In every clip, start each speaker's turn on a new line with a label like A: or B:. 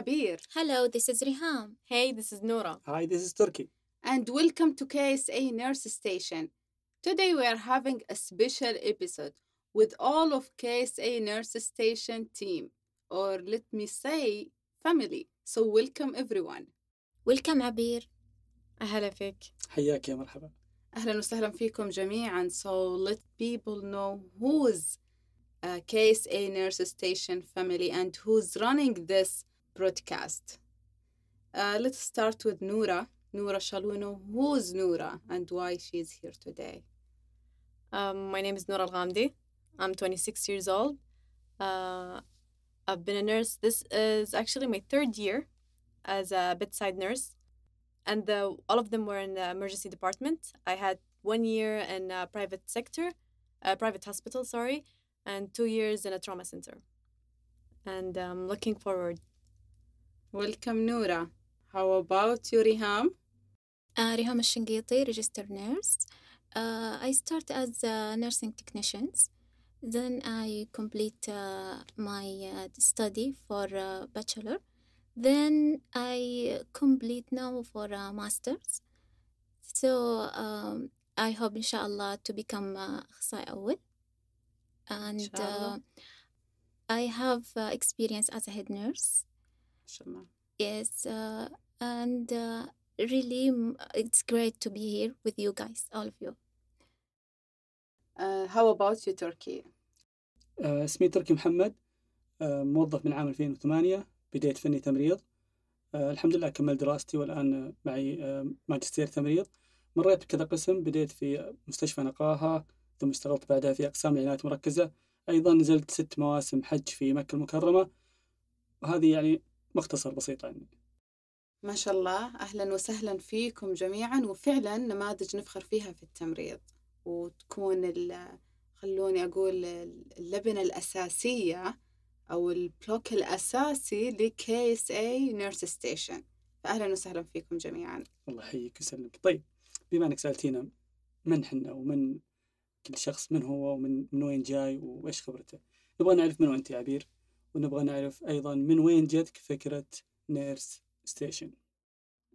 A: Abir.
B: Hello, this is Riham.
C: Hey, this is Noura.
D: Hi, this is Turkey.
A: And welcome to KSA Nurse Station. Today we are having a special episode with all of KSA Nurse Station team, or let me say, family. So welcome everyone.
B: Welcome عبير.
C: أهلا فيك.
D: حياك يا مرحبا.
A: أهلا وسهلا فيكم جميعا. So let people know who's uh, KSA Nurse Station family and who's running this broadcast. Uh, let's start with Noura. Noura, know who's Noura and why she's here today?
C: Um, my name is Noura Al-Ghamdi. I'm 26 years old. Uh, I've been a nurse. This is actually my third year as a bedside nurse. And the, all of them were in the emergency department. I had one year in a private sector, a private hospital, sorry, and two years in a trauma center. And I'm looking forward.
A: Welcome, Noura. How about you, Riham?
B: Uh, Riham Al-Shinqiti, registered nurse. Uh, I start as a nursing technicians. Then I complete uh, my uh, study for uh, bachelor. Then I complete now for a master's. So um, I hope inshallah to become uh, أخصائي أول. And uh,
A: Inshallah.
B: I have uh, experience as a head nurse.
A: Inshallah.
B: Yes, uh, and uh, really, it's great to be here with you guys, all of you.
A: Uh, how about you, Turkey?
D: آه، اسمي تركي محمد آه، موظف من عام 2008 بديت فني تمريض آه، الحمد لله كملت دراستي والآن معي ماجستير تمريض مريت بكذا قسم بديت في مستشفى نقاهة ثم اشتغلت بعدها في أقسام العنايات المركزة أيضا نزلت ست مواسم حج في مكة المكرمة وهذه يعني مختصر بسيط عني
A: ما شاء الله أهلا وسهلا فيكم جميعا وفعلا نماذج نفخر فيها في التمريض. وتكون ال- خلوني أقول اللبنة الأساسية أو البلوك الأساسي ل KSA Nurse Station فأهلا وسهلا فيكم جميعا.
D: الله يحييك ويسلمك. طيب بما إنك سألتينا من حنا ومن كل شخص من هو ومن من وين جاي وإيش خبرته؟ نبغى نعرف من وين أنت يا عبير؟ ونبغى نعرف أيضا من وين جتك فكرة Nurse Station.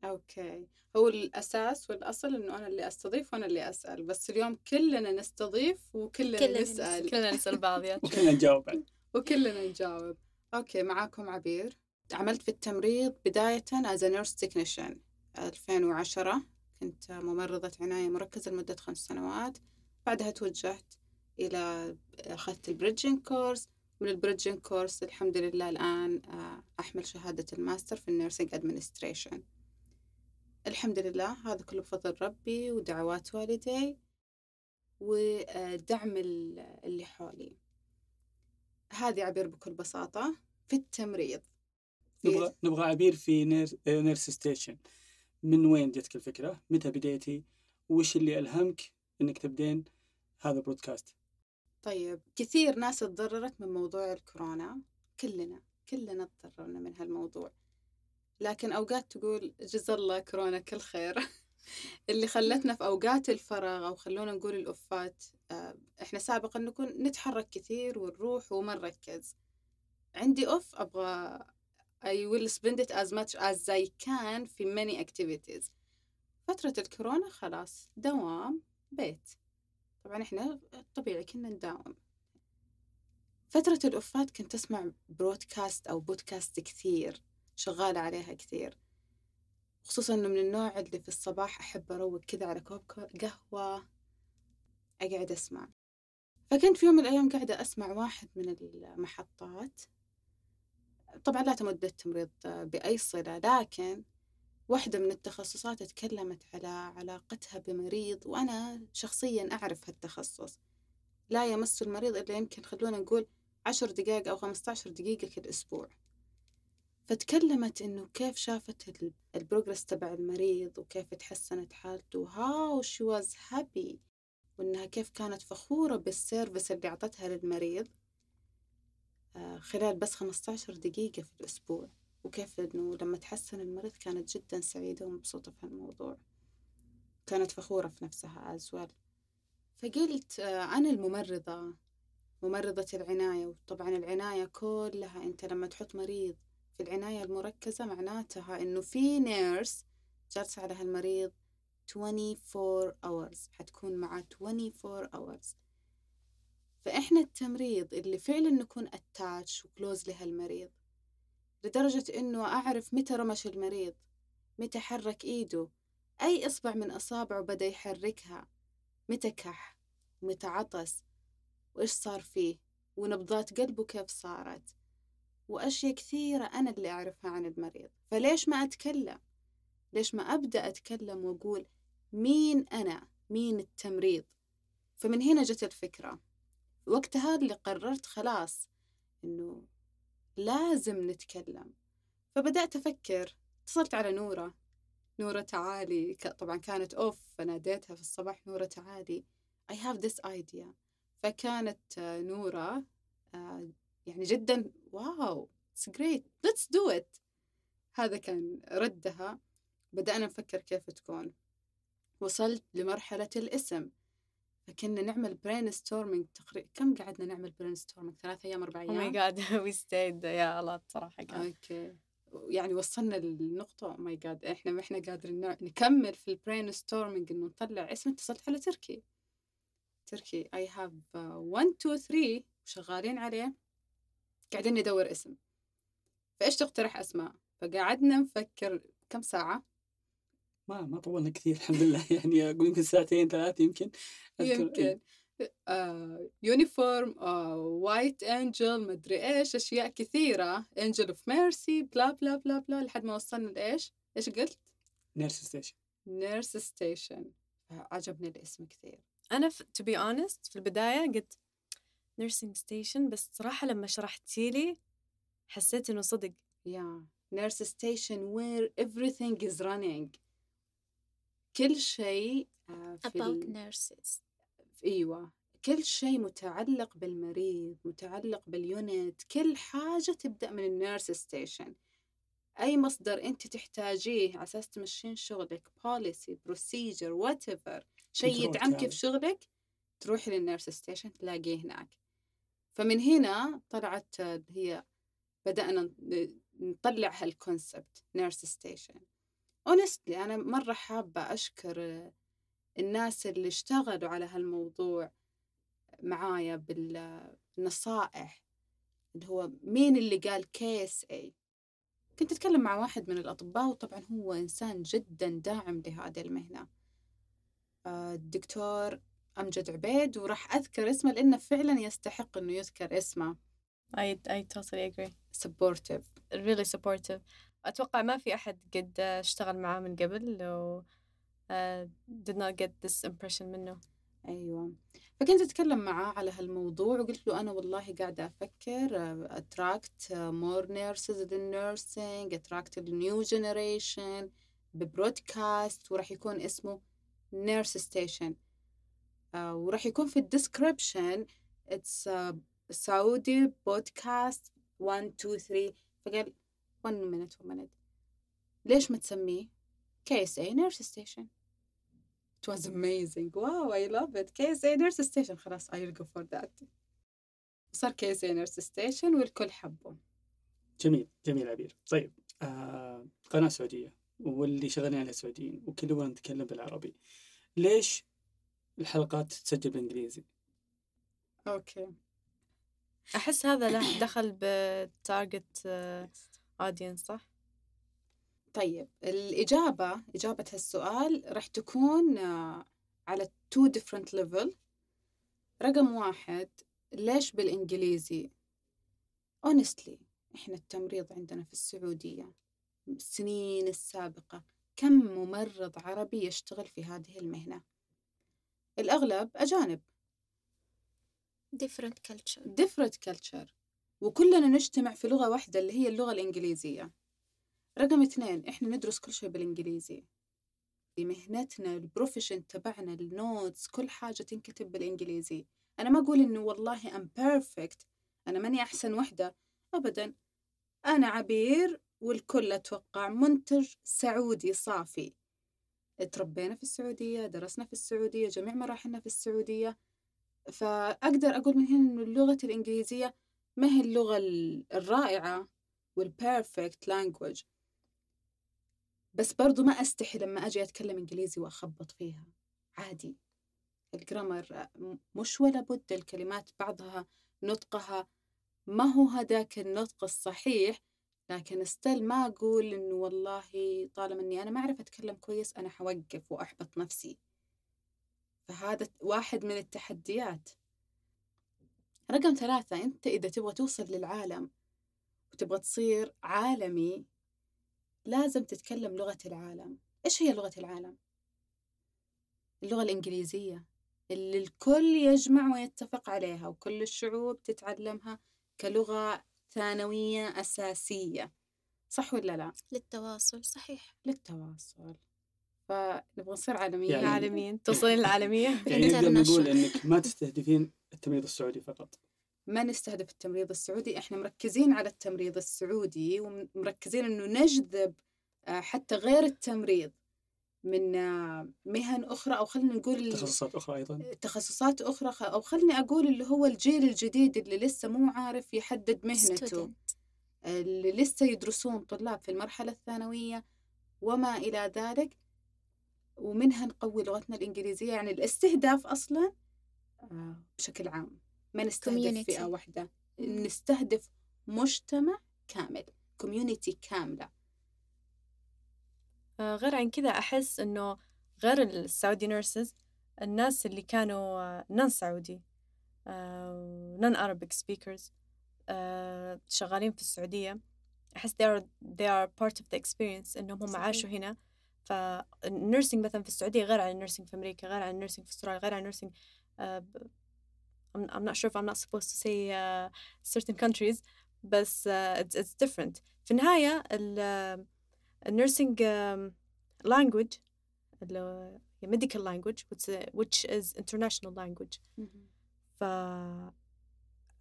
A: okay. هو الأساس والأصل إنه أنا اللي أستضيف وأنا اللي أسأل بس اليوم كلنا نستضيف وكلنا
B: كلنا
A: نسأل.
C: كلنا نسأل بعض يا
D: وكلنا نجاوب
A: وكلنا نجاوب. okay معاكم عبير. عملت في التمريض بداية as a nurse technician. 2010 كنت ممرضة عناية مركزة لمدة خمس سنوات. بعدها توجهت إلى أخذت ال bridging course من ال bridging course الحمد لله الآن آه، أحمل شهادة الماستر في ال nursing administration الحمد لله هذا كله بفضل ربي ودعوات والدي ودعم ال- اللي حولي هذه عبير بكل بساطة في التمريض
D: نبغى نبغى عبير في Nur آه، Nurse Station من وين جتك الفكرة؟ متى بديتي؟ وش اللي ألهمك إنك تبدين هذا البودكاست؟
A: طيب كثير ناس تضررت من موضوع الكورونا كلنا كلنا تضررنا من هالموضوع. لكن أوقات تقول جزا الله كورونا كل خير. اللي خلتنا في أوقات الفراغ أو خلونا نقول الأوفات آه، إحنا سابقا نكون نتحرك كثير ونروح وما نركز. عندي أوف أبغى I will spend it as much as I can في many activities. فترة الكورونا خلاص دوام بيت. طبعا إحنا طبيعي كنا نداوم. فترة الأوفات كنت أسمع برودكاست أو بودكاست كثير شغالة عليها كثير. خصوصا إنه من النوع اللي في الصباح أحب أروق كذا على كوب كو- قهوة أقعد أسمع. فكنت في يوم من الأيام قاعدة أسمع واحد من المحطات. طبعا لا تمد التمريض بأي صلة لكن واحدة من التخصصات تكلمت على علاقتها بمريض وأنا شخصيا أعرف هالتخصص. لا يمس المريض إلا يمكن خلونا نقول عشر دقائق أو خمسة عشر دقيقة كل أسبوع فتكلمت إنه كيف شافت ال- ال progress تبع المريض وكيف تحسنت حالته how she was happy وإنها كيف كانت فخورة بال service اللي أعطتها للمريض آه، خلال بس 15 دقيقة في الأسبوع. وكيف إنه لما تحسن المريض كانت جدا سعيدة ومبسوطة في هالموضوع كانت فخورة في نفسها as well فقلت آه، أنا الممرضة ممرضة العناية وطبعا العناية كلها أنت لما تحط مريض في العناية المركزة معناتها إنه في نيرس جالسة على هالمريض 24 hours حتكون معاه 24 hours. فإحنا التمريض اللي فعلا نكون اتاتش وكلوز لهالمريض لدرجة إنه أعرف متى رمش المريض متى حرك إيده أي إصبع من أصابعه بدأ يحركها متى كح ومتى عطس وإيش صار فيه ونبضات قلبه كيف صارت وأشياء كثيرة أنا اللي أعرفها عن المريض. فليش ما أتكلم؟ ليش ما أبدأ أتكلم وأقول مين أنا؟ مين التمريض؟ فمن هنا جت الفكرة. وقتها اللي قررت خلاص إنه لازم نتكلم. فبدأت أفكر اتصلت على نورة. نورة تعالي. طبعا كانت off فناديتها في الصباح. نورة تعالي. I have this idea. فكانت نورة آه، يعني جدا wow it's great let's do it. هذا كان ردها. بدأنا نفكر كيف تكون. وصلت لمرحلة الاسم. فكنا نعمل brainstorming تقريبا كم قعدنا نعمل brainstorming ثلاث أيام أربع أيام؟
C: oh my God we stayed يا الله صراحة كان
A: okay. يعني وصلنا للنقطة. my God إحنا ما إحنا قادرين نكمل في ال brainstorming إنه نطلع اسم. اتصلت على تركي. تركي. I have 1 2 3 شغالين عليه. قاعدين ندور اسم. فإيش تقترح أسماء؟ فقعدنا نفكر كم ساعة؟
D: ما ما طولنا كثير الحمد لله. يعني أقول يمكن ساعتين ثلاث يمكن
A: يمكن. uniform white angel مدري إيش أشياء كثيرة. angel of mercy bla bla bla bla لحد ما وصلنا لإيش؟ إيش قلت؟
D: nurse station
A: nurse station عجبني الاسم كثير.
C: أنا to be honest في البداية قلت nursing station بس صراحة لما شرحتي لي حسيت إنه صدق.
A: yeah nurse station where everything is running. كل شيء آه، في
B: about
A: ال...
B: nurses.
A: أيوه كل شيء متعلق بالمريض متعلق بال unit كل حاجة تبدأ من ال nurse station أي مصدر أنت تحتاجيه على أساس تمشين شغلك policy procedure whatever شيء يدعمك. في شغلك تروحي لل nurse station تلاقيه هناك. فمن هنا طلعت آه، هي بدأنا ن- نطلع هال concept nurse station honestly أنا مرة حابة أشكر الناس اللي اشتغلوا على هالموضوع معايا بالنصائح اللي هو مين اللي قال KSA كنت أتكلم مع واحد من الأطباء وطبعا هو إنسان جدا داعم لهذه المهنة. آه، الدكتور أمجد عبيد وراح أذكر اسمه لأنه فعلا يستحق أنه يذكر اسمه.
C: I I totally agree.
A: Supportive.
C: Really supportive. أتوقع ما في أحد قد اشتغل معاه من قبل و uh, did not get this impression منه.
A: أيوة. فكنت أتكلم معاه على هالموضوع وقلت له أنا والله قاعدة أفكر uh, attract more nurses in nursing attract the new generation ببرودكاست وراح يكون اسمه nurse station. uh, وراح يكون في it's uh, Saudi podcast 1 2 3 فقال one minute one minute ليش ما تسميه KSA nurse station It was amazing. Wow, I love it. KSA Nurse Station. خلاص I'll go for that. صار KSA Nurse Station والكل حبه.
D: جميل جميل عبير طيب آه قناة سعودية واللي شغالين عليها سعوديين وكلنا نتكلم بالعربي ليش الحلقات تسجل بالإنجليزي؟
A: okay.
C: أحس هذا له دخل بال target audience صح؟
A: طيب الإجابة إجابة هالسؤال راح تكون آه، على two different level. رقم واحد ليش بالإنجليزي؟ honestly إحنا التمريض عندنا في السعودية السنين السابقة كم ممرض عربي يشتغل في هذه المهنة؟ الأغلب أجانب
B: different culture
A: different culture وكلنا نجتمع في لغة واحدة اللي هي اللغة الإنجليزية. رقم اثنين إحنا ندرس كل شيء بالإنجليزي. مهنتنا ال profession تبعنا ال notes كل حاجة تنكتب بالإنجليزي. أنا ما أقول إنه والله I'm perfect أنا ماني أحسن وحدة أبدا. أنا عبير والكل أتوقع منتج سعودي صافي. تربينا في السعودية درسنا في السعودية جميع مراحلنا في السعودية. فأقدر أقول من هنا إنه اللغة الإنجليزية ما هي اللغة ال- الرائعة وال perfect language بس برضو ما أستحي لما أجي أتكلم إنجليزي وأخبط فيها. عادي. الجرامر مش ولا بد الكلمات بعضها نطقها. ما هو هذاك النطق الصحيح لكن استل ما أقول إنه والله طالما إني أنا ما أعرف أتكلم كويس أنا حوقف وأحبط نفسي. فهذا واحد من التحديات. رقم ثلاثة أنت إذا تبغى توصل للعالم وتبغى تصير عالمي لازم تتكلم لغة العالم إيش هي لغة العالم؟ اللغة الإنجليزية اللي الكل يجمع ويتفق عليها وكل الشعوب تتعلمها كلغة ثانوية أساسية صح ولا لا؟
B: للتواصل صحيح
A: للتواصل فنبغى نصير عالميين.
D: يعني-
C: عالميين. توصلين للعالمية
D: يعني نقدر نقول. إنك ما تستهدفين التمريض السعودي فقط.
A: ما نستهدف التمريض السعودي. إحنا مركزين على التمريض السعودي ومركزين إنه نجذب آه، حتى غير التمريض من آه، مهن أخرى أو خلينا نقول
D: تخصصات أخرى أيضا.
A: تخصصات أخرى. خ- أو خلني أقول اللي هو الجيل الجديد اللي لسه مو عارف يحدد مهنته. اللي لسه يدرسون طلاب في المرحلة الثانوية وما إلى ذلك. ومنها نقوي لغتنا الإنجليزية يعني الاستهداف أصلا آه، بشكل عام ما نستهدف
B: Community.
A: فئة واحدة. نستهدف مجتمع كامل community كاملة
C: آه، غير عن كذا أحس إنه غير السعودي nurses الناس اللي كانوا non سعودي non Arabic speakers آه، شغالين في السعودية أحس they are they are part of the experience إنهم هم. عاشوا هنا فالنيرسينج مثلا في السعودية غير عن النيرسينج في أمريكا غير عن النيرسينج في أستراليا غير عن النيرسينج uh, I'm, I'm not sure if I'm not supposed to say uh, certain countries بس uh, it's, it's different في النهاية ال النيرسينج um, language اللي هو هي medical language which, which is international language ف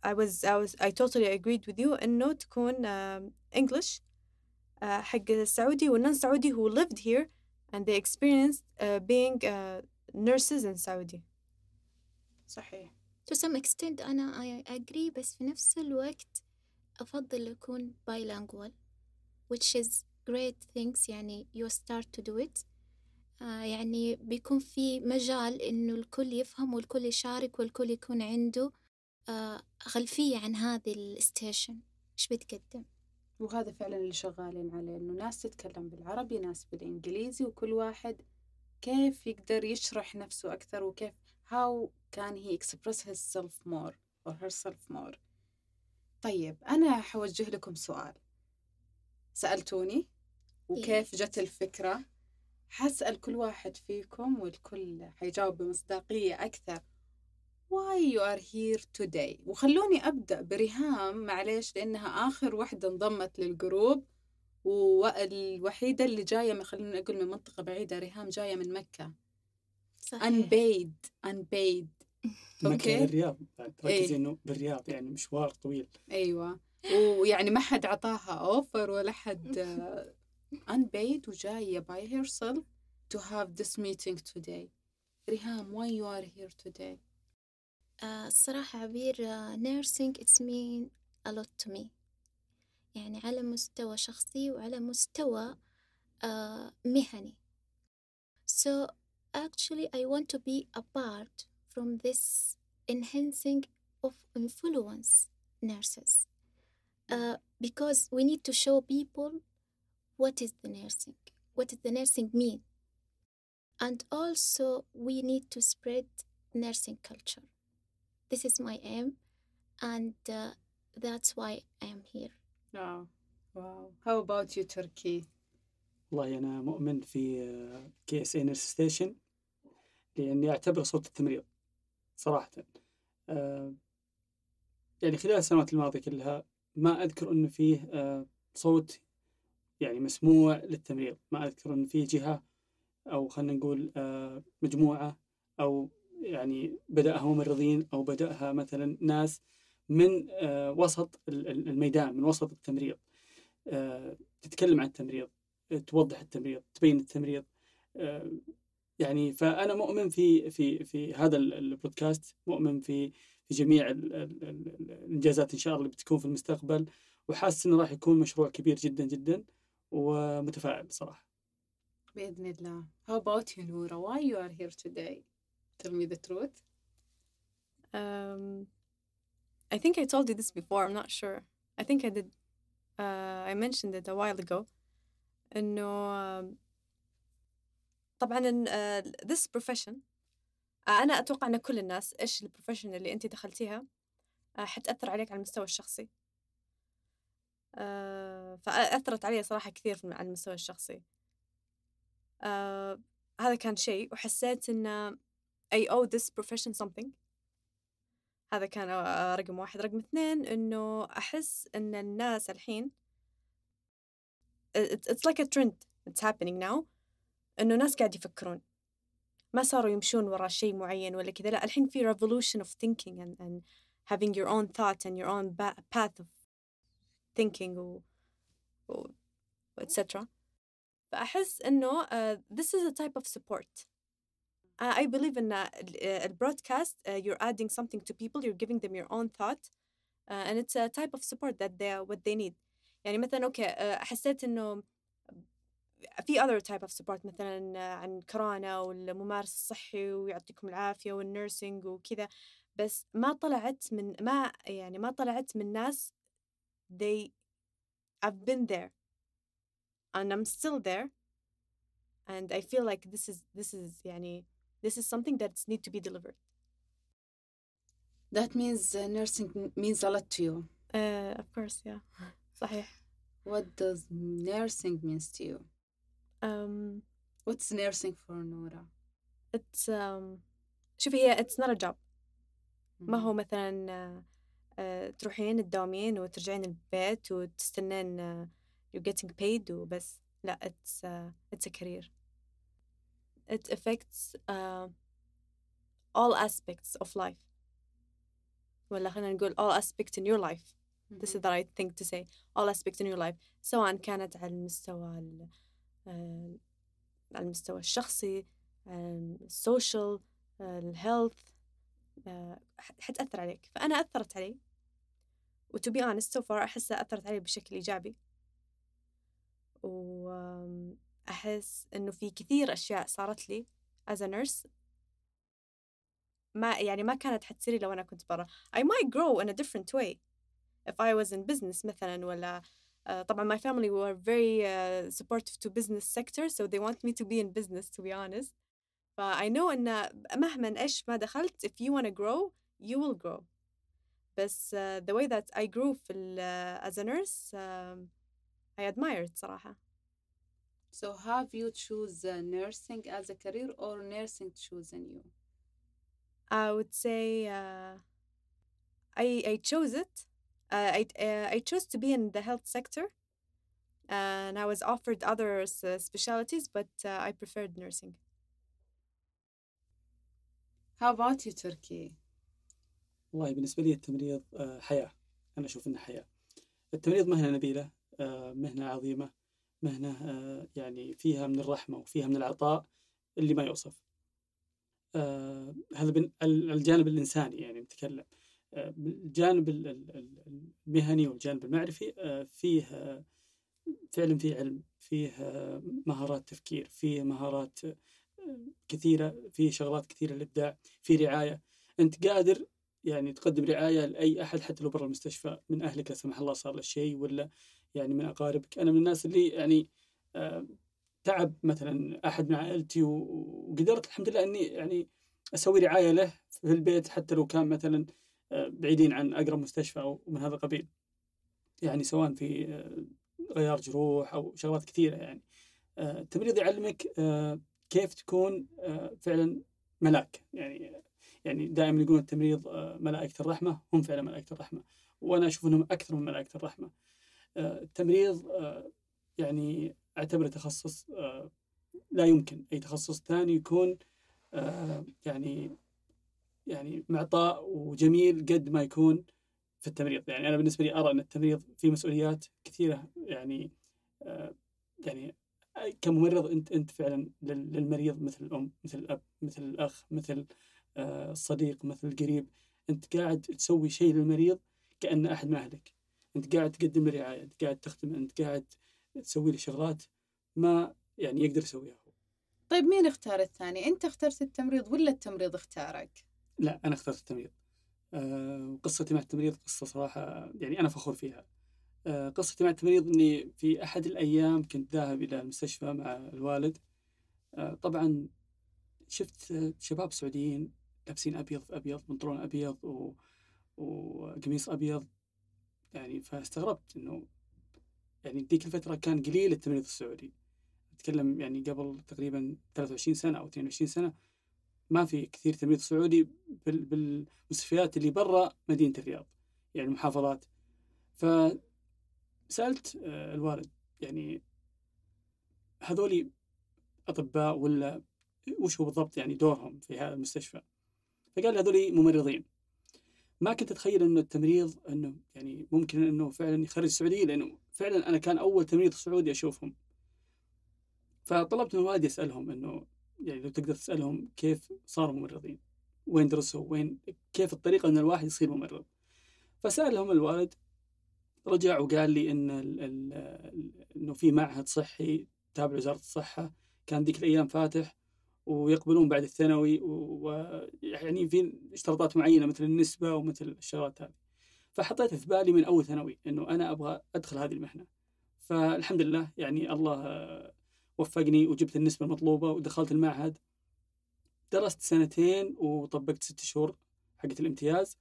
C: I was I was I totally agreed with you إنه تكون um, English uh, حق السعودي والنون سعودي who lived here and they experienced uh, being uh, nurses in Saudi.
A: صحيح.
B: To some extent أنا I agree بس في نفس الوقت أفضل أكون bilingual which is great things يعني you start to do it. آه يعني بيكون في مجال إنه الكل يفهم والكل يشارك والكل يكون عنده آه خلفية عن هذه الستيشن إيش بتقدم؟
A: وهذا فعلا اللي شغالين عليه إنه ناس تتكلم بالعربي ناس بالإنجليزي وكل واحد كيف يقدر يشرح نفسه أكثر وكيف how can he express himself more or herself more. طيب أنا حوجه لكم سؤال. سألتوني وكيف جت الفكرة؟ حسأل كل واحد فيكم والكل حيجاوب بمصداقية أكثر. Why you are here today? وخلوني أبدأ بريهام معليش لأنها آخر واحدة انضمت للجروب والوحيدة اللي جاية من خلينا نقول من منطقة بعيدة ريهام جاية من مكة.
B: صحيح.
A: Unpaid unpaid.
D: مكة
A: okay.
D: بالرياض بعد
A: إيه.
D: ركزي إنه بالرياض يعني مشوار طويل.
A: أيوة. ويعني ما حد عطاها offer ولا حد unpaid و جاية by herself to have this meeting today. ريهام why you are here today
B: الصراحة عبير آه nursing it's mean a lot to me يعني على مستوى شخصي وعلى مستوى آه مهني so actually I want to be a part from this enhancing of influence nurses uh, because we need to show people what is the nursing what does the nursing mean and also we need to spread nursing culture This is my aim and uh, that's why I am here.
A: wow wow how about you تركي
D: والله أنا مؤمن في KS nurse station لأني اعتبره صوت التمريض صراحة. آه، يعني خلال السنوات الماضية كلها ما أذكر إنه فيه آه، صوت يعني مسموع للتمريض. ما أذكر إنه فيه جهة أو خلينا نقول آه، مجموعة أو يعني بدأها ممرضين أو بدأها مثلا ناس من آه، وسط ال- ال- الميدان من وسط التمريض. آه، تتكلم عن التمريض توضح التمريض تبين التمريض. آه، يعني فأنا مؤمن في في في هذا ال- البودكاست مؤمن في في جميع ال- ال- ال- الإنجازات إن شاء الله اللي بتكون في المستقبل وحاسس إنه راح يكون مشروع كبير جدا جدا ومتفائل صراحة
A: بإذن الله. How about you نورا Why you are here today? Tell me
C: Um, I think I told you this before. I'm not sure. I think I did. Uh, I mentioned it a while ago. إنه um, طبعا uh, this profession uh, أنا أتوقع أن كل الناس إيش البروفيشن اللي أنت دخلتيها uh, حتأثر عليك على المستوى الشخصي. Uh, فأثرت علي صراحة كثير على المستوى الشخصي. Uh, هذا كان شيء وحسيت إن I owe this profession something. هذا كان آه، رقم واحد رقم اثنين إنه أحس إن الناس الحين it's, it's like a trend it's happening now إنه ناس قاعد يفكرون ما صاروا يمشون وراء شيء معين ولا كذا لا الحين في revolution of thinking and, and having your own thought and your own ba- path of thinking و, و etc فأحس إنه uh, this is a type of support Uh, I believe in uh, ال- uh, broadcast uh, you're adding something to people you're giving them your own thought uh, and it's a type of support that they what they need يعني مثلا اوكي uh, حسيت انه في other type of support مثلا uh, عن كورونا والممارس الصحي ويعطيكم العافية والنيرسينج وكذا بس ما طلعت من ما يعني ما طلعت من ناس they I've been there and I'm still there and I feel like this is this is يعني this is something that need to be delivered
A: That means uh, nursing means a lot to you
C: uh, of course yeah صحيح
A: What does nursing means to you
C: um,
A: What's nursing for نورا
C: it's um, شوفي هي it's not a job ما هو مثلا آه، آه، تروحين تداومين وترجعين البيت وتستنين آه، you're getting paid وبس لا it's uh, it's a career it affects uh, all aspects of life. ولا خلينا نقول all aspects in your life. This is that I think to say. All aspects in your life. سواء كانت على المستوى ال- آه، على المستوى الشخصي ال social ال health حتأثر عليك. فأنا أثرت علي. و to be honest so far أحسها أثرت علي بشكل إيجابي. وأحس إنه في كثير أشياء صارت لي as a nurse ما يعني ما كانت حتصيري لو أنا كنت برا I might grow in a different way if I was in business مثلا ولا uh, طبعا my family were very uh, supportive to business sector so they want me to be in business to be honest ف I know إن مهما إيش ما دخلت if you want to grow you will grow بس uh, the way that I grew في ال, uh, as a nurse um, I admire it صراحة
A: So have you choose uh, nursing as a career or nursing chosen you?
C: I would say uh, I I chose it. Uh, I uh, I chose to be in the health sector, and I was offered other uh, specialities, but uh, I preferred nursing.
A: How about you Turkey?
D: والله بالنسبة لي التمريض آه، حياة أنا أشوف إنه حياة التمريض مهنة نبيلة آه، مهنة عظيمة مهنة آه، يعني فيها من الرحمة وفيها من العطاء اللي ما يوصف. آه، هذا الجانب الإنساني يعني نتكلم. آه، الجانب ال- ال- ال- المهني والجانب المعرفي فيه فعلا فيه علم فيه مهارات تفكير فيه مهارات كثيرة فيه شغلات كثيرة للإبداع في رعاية. أنت قادر يعني تقدم رعاية لأي أحد حتى لو برا المستشفى من أهلك لا سمح الله صار له شيء ولا يعني من أقاربك. أنا من الناس اللي يعني آه، تعب مثلا أحد من عائلتي وقدرت الحمد لله إني يعني أسوي رعاية له في البيت حتى لو كان مثلا آه، بعيدين عن أقرب مستشفى أو من هذا القبيل. يعني سواء في آه، غيار جروح أو شغلات كثيرة يعني. التمريض يعلمك كيف تكون فعلا ملاك. يعني يعني دائما يقولون التمريض ملائكة الرحمة هم فعلا ملائكة الرحمة. وأنا أشوف أنهم أكثر من ملائكة الرحمة. آه، التمريض آه، يعني أعتبره تخصص آه، لا يمكن أي تخصص ثاني يكون آه، يعني يعني معطاء وجميل قد ما يكون في التمريض. يعني أنا بالنسبة لي أرى أن التمريض فيه مسؤوليات كثيرة يعني يعني كممرض أنت أنت فعلا لل- للمريض مثل الأم مثل الأب مثل الأخ مثل الصديق مثل القريب أنت قاعد تسوي شيء للمريض كأنه أحد من أهلك. أنت قاعد تقدم له رعاية أنت قاعد تخدمه أنت قاعد تسوي له شغلات ما يعني يقدر يسويها هو.
A: طيب مين اختار الثاني؟ أنت اخترت التمريض ولا التمريض اختارك؟
D: لا أنا اخترت التمريض. آه، وقصتي مع التمريض قصة صراحة يعني أنا فخور فيها. آه، قصتي مع التمريض إني في أحد الأيام كنت ذاهب إلى المستشفى مع الوالد. آه، طبعا شفت شباب سعوديين لابسين أبيض في أبيض بنطلون أبيض و... وقميص أبيض. يعني فاستغربت إنه يعني ذيك الفترة كان قليل التمريض السعودي. أتكلم يعني قبل تقريبا 23 سنة أو 22 سنة ما في كثير تمريض سعودي بال... بالمستشفيات اللي برا مدينة الرياض يعني المحافظات. فسألت آه، الوالد يعني هذولي أطباء ولا وش هو بالضبط يعني دورهم في هذا المستشفى؟ فقال لي هذول ممرضين. ما كنت أتخيل إنه التمريض إنه يعني ممكن إنه فعلا يخرج السعودية لأنه فعلا أنا كان أول تمريض سعودي أشوفهم. فطلبت من والدي اسالهم إنه يعني لو تقدر تسألهم كيف صاروا ممرضين وين درسوا وين كيف الطريقة إن الواحد يصير ممرض. فسألهم الوالد رجع وقال لي إن ال ال إنه في معهد صحي تابع وزاره الصحة كان ذيك الأيام فاتح ويقبلون بعد الثانوي ويعني في اشتراطات معينة مثل النسبة ومثل الشغلات هذه. فحطيت في بالي من أول ثانوي إنه أنا أبغى أدخل هذه المهنة. فالحمد لله يعني الله وفقني وجبت النسبة المطلوبة ودخلت المعهد. درست سنتين وطبقت ست شهور حقت الامتياز.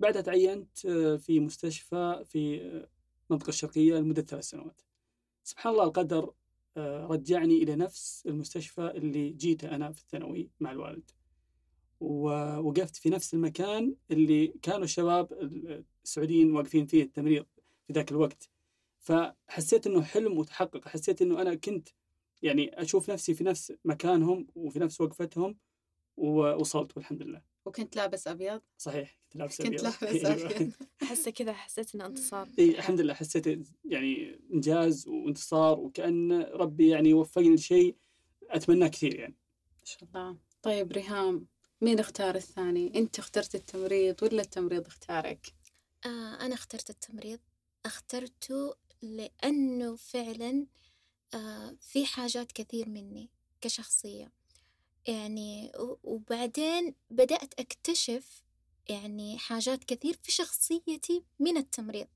D: بعدها تعينت في مستشفى في المنطقة الشرقية لمدة ثلاث سنوات. سبحان الله القدر رجعني إلى نفس المستشفى اللي جيته أنا في الثانوي مع الوالد. ووقفت في نفس المكان اللي كانوا الشباب السعوديين واقفين فيه التمريض في ذاك الوقت. فحسيت إنه حلم وتحقق حسيت إنه أنا كنت يعني أشوف نفسي في نفس مكانهم وفي نفس وقفتهم ووصلت والحمد لله.
A: وكنت لابس أبيض.
D: صحيح كنت لابس
A: كنت لابس أبيض.
C: احسه كذا حسيت إنه انتصار.
D: اي الحمد لله حسيت يعني إنجاز وانتصار وكأن ربي يعني وفقني لشيء أتمناه كثير يعني.
A: ما شاء الله. طيب ريهام مين اختار الثاني؟ أنت اخترت التمريض ولا التمريض اختارك؟
B: آه أنا اخترت التمريض. اخترته لأنه فعلا آه في حاجات كثير مني كشخصية. يعني وبعدين بدأت أكتشف يعني حاجات كثير في شخصيتي من التمريض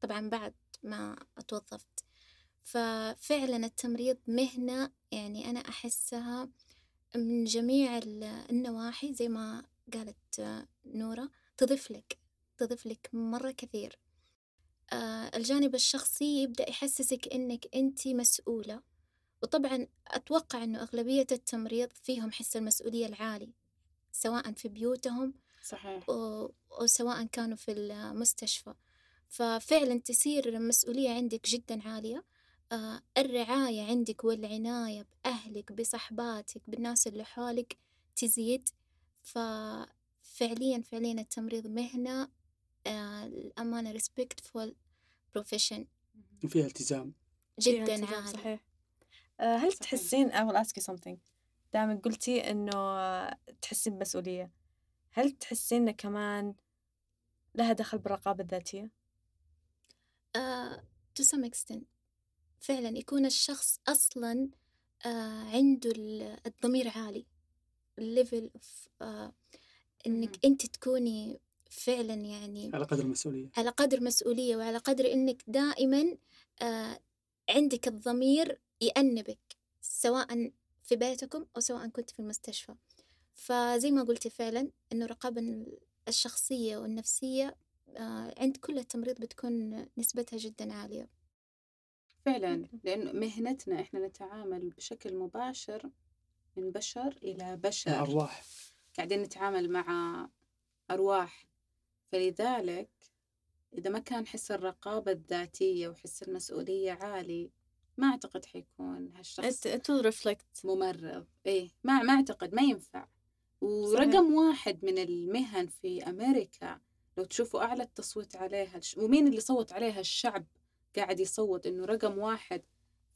B: طبعا بعد ما أتوظفت ففعلا التمريض مهنة يعني أنا أحسها من جميع النواحي زي ما قالت نورة تضيف لك تضيف لك مرة كثير. آه، الجانب الشخصي يبدأ يحسسك إنك أنت مسؤولة. وطبعا أتوقع أنه أغلبية التمريض فيهم حس المسؤولية العالي سواء في بيوتهم
A: صحيح.
B: أو سواء كانوا في المستشفى. ففعلا تصير المسؤولية عندك جدا عالية. آه الرعاية عندك والعناية بأهلك بصحباتك بالناس اللي حولك تزيد. ففعليا فعليا التمريض مهنة آه الأمانة respectful profession.
D: وفيها التزام.
B: جدا عالي.
C: صحيح. آه، هل صحيح. تحسين I will ask you something. دائما قلتي إنه تحسين بمسؤولية. هل تحسين إنه كمان لها دخل بالرقابة الذاتية؟
B: uh, to some extent. فعلا يكون الشخص أصلا uh, عنده الضمير عالي. ال level of uh, إنك أنت تكوني فعلا يعني
D: على قدر المسؤولية.
B: على قدر مسؤولية وعلى قدر إنك دائما uh, عندك الضمير يأنبك سواء في بيتكم أو سواء كنت في المستشفى. فزي ما قلتي فعلا إنه الرقابة الشخصية والنفسية آه، عند كل التمريض بتكون نسبتها جدا عالية.
A: فعلا لأنه مهنتنا إحنا نتعامل بشكل مباشر من بشر إلى بشر.
D: أرواح.
A: قاعدين نتعامل مع أرواح. فلذلك إذا ما كان حس الرقابة الذاتية وحس المسؤولية عالي ما أعتقد حيكون هالشخص
C: reflect.
A: ممرض. إيه ما ما أعتقد ما ينفع. ورقم صحيح. واحد من المهن في أمريكا لو تشوفوا أعلى التصويت عليها ومين اللي صوت عليها؟ الشعب قاعد يصوت إنه رقم واحد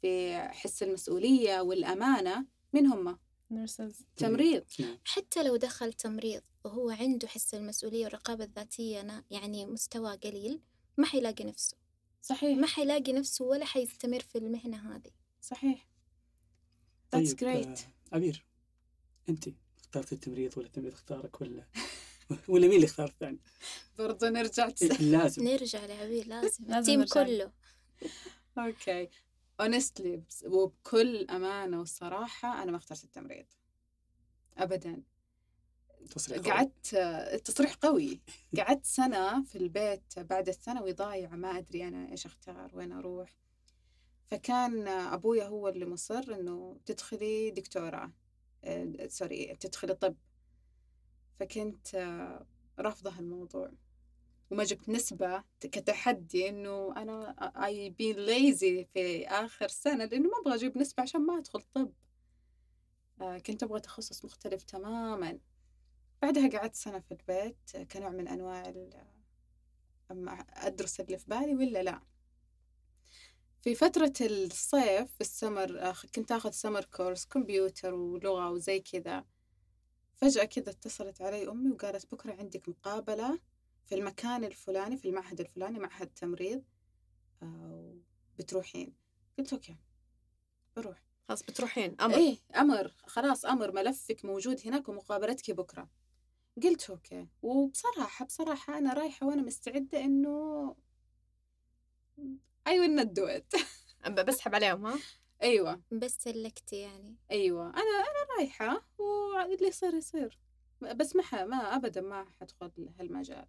A: في حس المسؤولية والأمانة. من هم؟
C: nurses.
A: تمريض.
B: حتى لو دخل تمريض وهو عنده حس المسؤولية والرقابة الذاتية يعني مستوى قليل ما حيلاقي نفسه.
A: صحيح.
B: ما حيلاقي نفسه ولا حيستمر في المهنة هذه.
A: صحيح. That's
D: طيب
A: great.
D: آه، عبير أنت اخترت التمريض ولا التمريض اختارك ولا ولا مين اللي اختار الثاني؟
A: برضو نرجع تسأل
D: لازم.
B: نرجع لعبير لازم.
C: لازم
B: ال team
C: نرجع.
B: كله.
A: okay honestly بس- وبكل أمانة والصراحه أنا ما اخترت التمريض. ابدا.
D: تصريح.
A: قعدت التصريح قوي. قعدت سنة في البيت بعد الثانوي ضايعه ما أدري أنا إيش أختار وين أروح. فكان أبويا هو اللي مصر إنه تدخلي دكتوراه آه، sorry تدخلي طب. فكنت آه، رافضة الموضوع وما جبت نسبة كتحدي إنه أنا I been lazy في آخر سنة لأنه ما أبغى أجيب نسبة عشان ما أدخل طب. آه، كنت أبغى تخصص مختلف تماما. بعدها قعدت سنة في البيت كنوع من أنواع ال- أما أدرس اللي في بالي ولا لا؟ في فترة الصيف في السمر كنت أخذ سمر كورس كمبيوتر ولغة وزي كذا. فجأة كذا اتصلت علي أمي وقالت بكرة عندك مقابلة في المكان الفلاني في المعهد الفلاني معهد تمريض آه، بتروحين قلت okay بروح.
C: خلاص بتروحين أمر.
A: إيه أمر خلاص أمر ملفك موجود هناك ومقابلتك بكرة. قلت okay. وبصراحة بصراحة أنا رايحة وأنا مستعدة إنه I will not do it.
C: ب- بسحب عليهم ها؟
A: أيوة.
B: بس سلكتي يعني.
A: أيوه. أنا أنا رايحة واللي يصير يصير. بس ما ما ابدا ما حدخل هالمجال.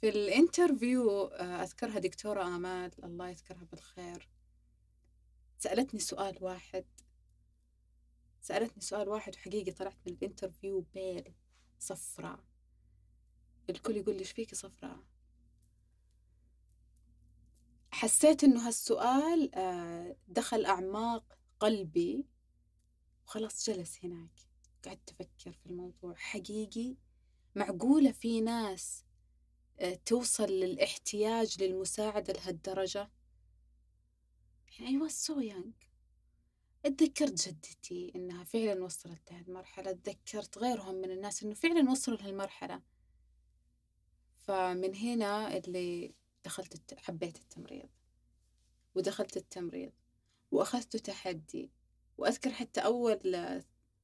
A: في ال interview آه، أذكرها دكتورة آمال. الله يذكرها بالخير. سألتني سؤال واحد. سألتني سؤال واحد وحقيقي طلعت من ال interview pale صفراء. الكل يقول لي إيش فيكي صفراء؟ حسيت إنه هالسؤال آه، دخل أعماق قلبي. وخلاص جلس هناك. قعدت أفكر في الموضوع. حقيقي معقولة في ناس آه، توصل للاحتياج للمساعدة لهالدرجة؟ يعني I was so young. اتذكرت جدتي إنها فعلا وصلت لهالمرحلة اتذكرت غيرهم من الناس إنه فعلا وصلوا لهالمرحلة. فمن هنا اللي دخلت الت... حبيت التمريض. ودخلت التمريض. وأخذته تحدي. وأذكر حتى أول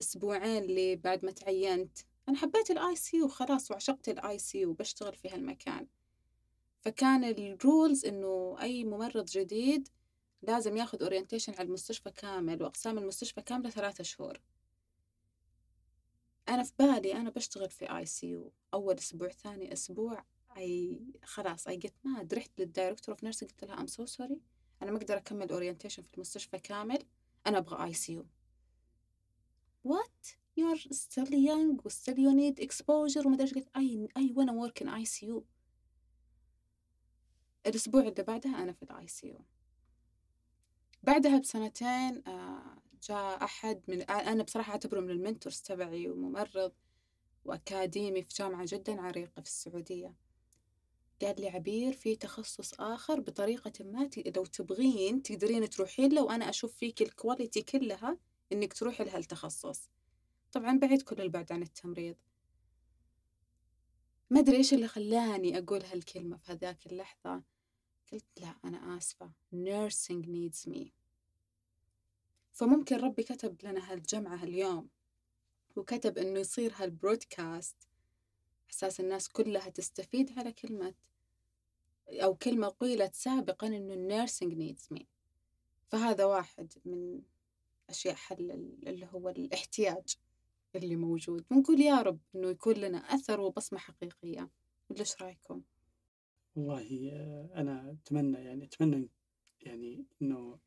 A: أسبوعين اللي بعد ما تعينت أنا حبيت ال ICU خلاص وعشقت ال ICU بشتغل في هالمكان. فكان ال rules إنه أي ممرض جديد لازم ياخذ orientation على المستشفى كامل وأقسام المستشفى كاملة ثلاثة شهور. أنا في بالي أنا بشتغل في ICU أول أسبوع ثاني أسبوع أي خلاص I got mad رحت لل director of nursing قلت لها I'm so sorry أنا ما أقدر أكمل orientation في المستشفى كامل. أنا أبغى ICU what? You are still young و still you need exposure وما إيش. قلت I I wanna work in ICU الأسبوع اللي بعدها أنا في ال ICU بعدها بسنتين آه، جاء أحد من أنا بصراحة أعتبره من ال mentors تبعي وممرض وأكاديمي في جامعة جدا عريقة في السعودية. قال لي عبير في تخصص آخر بطريقة ما. لو تبغين تقدرين تروحين له وأنا أشوف فيك الكواليتي كلها إنك تروحي لهالتخصص. طبعا بعيد كل البعد عن التمريض. ما أدري إيش اللي خلاني أقول هالكلمة في هذاك اللحظة. قلت لا أنا آسفة. Nursing needs me. فممكن ربي كتب لنا هالجمعة اليوم وكتب إنه يصير هالبرودكاست أساس الناس كلها تستفيد على كلمة أو كلمة قيلت سابقا إنه nursing needs me. فهذا واحد من أشياء حل اللي هو الاحتياج اللي موجود. ونقول يا رب إنه يكون لنا أثر وبصمة حقيقية. ولا إيش رأيكم؟
D: والله أنا أتمنى يعني أتمنى يعني إنه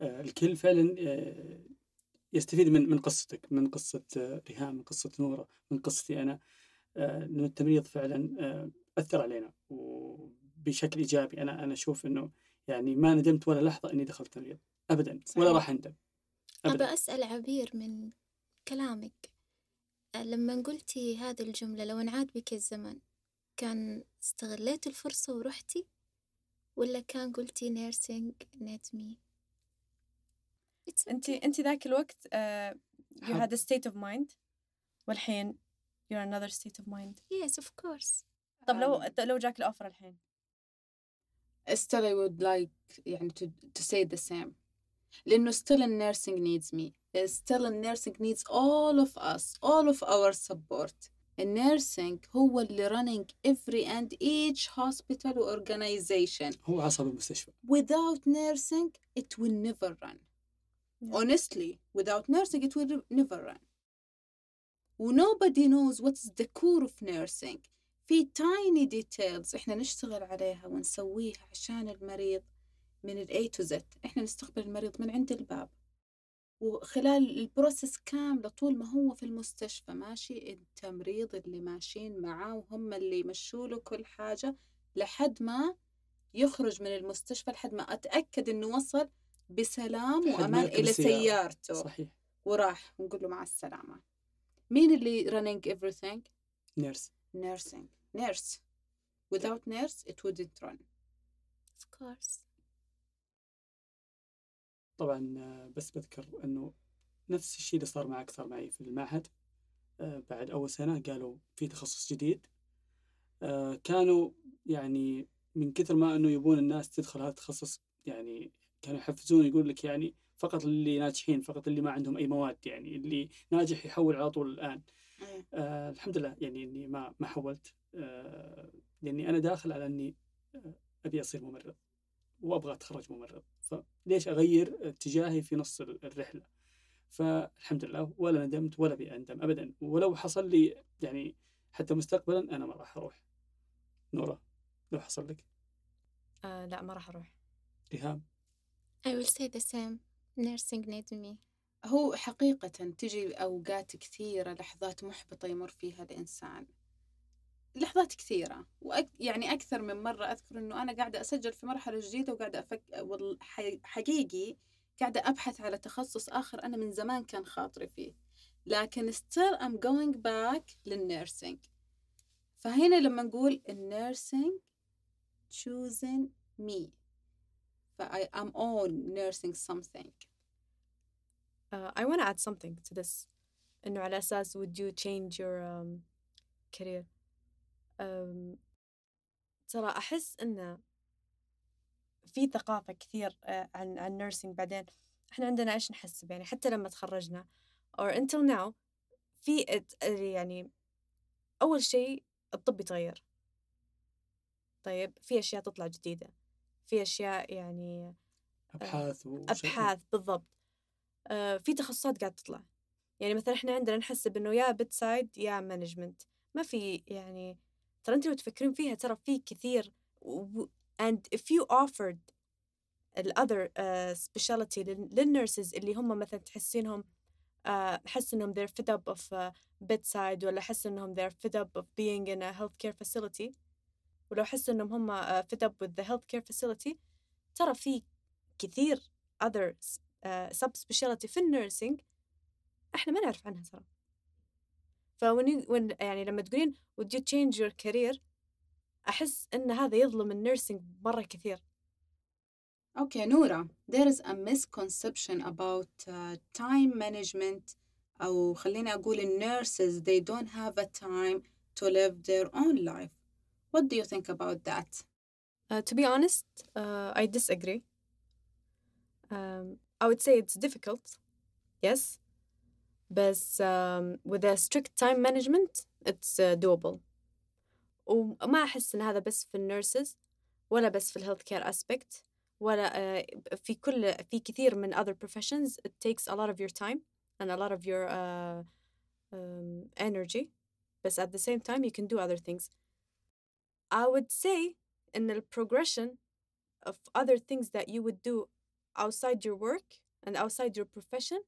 D: آه، الكل فعلا آه، يستفيد من من قصتك من قصة آه، ريهام من قصة نورة من قصتي أنا. آه، إنه التمريض فعلا أثر علينا وبشكل إيجابي. أنا أنا أشوف إنه يعني ما ندمت ولا لحظة إني دخلت تمريض أبدا ولا. راح أندم
B: أبى
D: أبدا.
B: أسأل عبير من كلامك لما قلتي هذه الجملة لو انعاد بك الزمن كان استغليت الفرصة ورحتي ولا كان قلتي نيرسينج نيت مي
C: انت انت ذاك الوقت uh, you had a state of mind والحين you're another state of mind
B: يس اوف كورس
C: طب لو. لو جاك الاوفر الحين
A: still I would like يعني to, to say the same لأنه still in nursing needs me still in nursing needs all of us all of our support النيرسينج هو اللي running every and each hospital organization
D: هو عصب المستشفى
A: without nursing it will never run
C: Yeah.
A: honestly without nursing it will never run nobody knows what's the core of nursing في tiny details احنا نشتغل عليها ونسويها عشان المريض من ال A to Z احنا نستقبل المريض من عند الباب وخلال البروسيس كاملة طول ما هو في المستشفى ماشي؟ التمريض اللي ماشيين معاه وهم اللي يمشوا له كل حاجة لحد ما يخرج من المستشفى لحد ما أتأكد إنه وصل بسلام وأمان إلى. سيارته.
D: صحيح.
A: وراح ونقول له مع السلامة. مين اللي running everything?
D: نيرس.
A: nursing nurse without nurse it wouldn't run.
B: Of course.
D: طبعا آه، بس بذكر إنه نفس الشيء اللي صار معك صار معي في المعهد آه، بعد أول سنة قالوا في تخصص جديد آه، كانوا يعني من كثر ما إنه يبون الناس تدخل هذا التخصص يعني كانوا يحفزون يقول لك يعني فقط اللي ناجحين فقط اللي ما عندهم أي مواد يعني اللي ناجح يحول على طول الآن
A: إيه.
D: آه الحمد لله يعني إني ما ما حولت آه لأني أنا داخل على إني أبي أصير ممرض وأبغى أتخرج ممرض فليش أغير اتجاهي في نص ال- الرحلة؟ فالحمد لله ولا ندمت ولا ابي أندم ابدا ولو حصل لي يعني حتى مستقبلا أنا ما راح أروح. نورا لو حصل لك؟
C: آه لا ما راح أروح.
D: ريهام
B: I will say the same. Nursing needs me.
A: هو حقيقة تجي أوقات كثيرة لحظات محبطة يمر فيها الإنسان. لحظات كثيرة وأك... يعني أكثر من مرة أذكر إنه أنا قاعدة أسجل في مرحلة جديدة وقاعدة أفك وال... حقيقي قاعدة أبحث على تخصص آخر أنا من زمان كان خاطري فيه. لكن still I'm going back لل nursing فهنا لما نقول ال nursing choosing me. I am on nursing something.
C: Uh, I want to add something to this. إنه على أساس would you change your um, career? ترى أحس إنه في ثقافة كثير آه، عن عن nursing بعدين. إحنا عندنا إيش نحسب؟ يعني حتى لما تخرجنا or until now في يعني أول شيء الطب يتغير. طيب في أشياء تطلع جديدة. في أشياء يعني
D: أبحاث وش-
C: أبحاث بالضبط. آه، في تخصصات قاعد تطلع. يعني مثلا إحنا عندنا نحسب إنه يا bedside يا management ما في يعني ترى انت لو تفكرين فيها ترى في كثير و- and if you offered ال other uh, speciality لل- للنيرسز اللي هم مثلا تحسينهم uh, حس انهم they're fed up of uh, bedside ولا حس انهم they're fed up of being in a healthcare facility ولو حسوا انهم هم uh, fed up with the healthcare facility ترى في كثير other uh, sub-speciality في ال nursing إحنا ما نعرف عنها ترى فون when يعني لما تقولين would you change your career أحس إن هذا يظلم النيرسينج مرة كثير
A: Okay, Noura, there is a misconception about uh, time management أو خليني أقول ال nurses they don't have a time to live their own life. What do you think about that?
C: Uh, to be honest, uh, I disagree. Um, I would say it's difficult, yes, but um, with a strict time management, it's uh, doable. وما أحس إن هذا بس في النيرسز ولا بس في الهيلث كير aspect ولا uh, في كل في كثير من other professions it takes a lot of your time and a lot of your uh, um, energy but at the same time you can do other things. I would say in the progression of other things that you would do outside your work and outside your profession,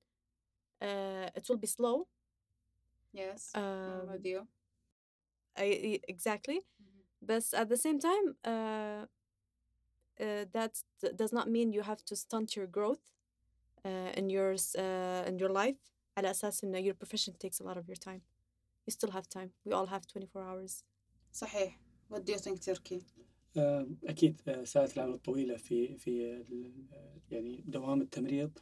C: uh, it will be slow.
A: Yes, I'm
C: Um,
A: with you.
C: I- I- exactly. But at the same time, uh, uh, that d- does not mean you have to stunt your growth uh, in yours uh, in your life. على أساس إن your profession takes a lot of your time. You still have time. We all have 24 hours.
A: صحيح. What do you think, Turkey?
D: آه، أكيد آه، ساعات العمل الطويلة في في ال- يعني دوام التمريض آه،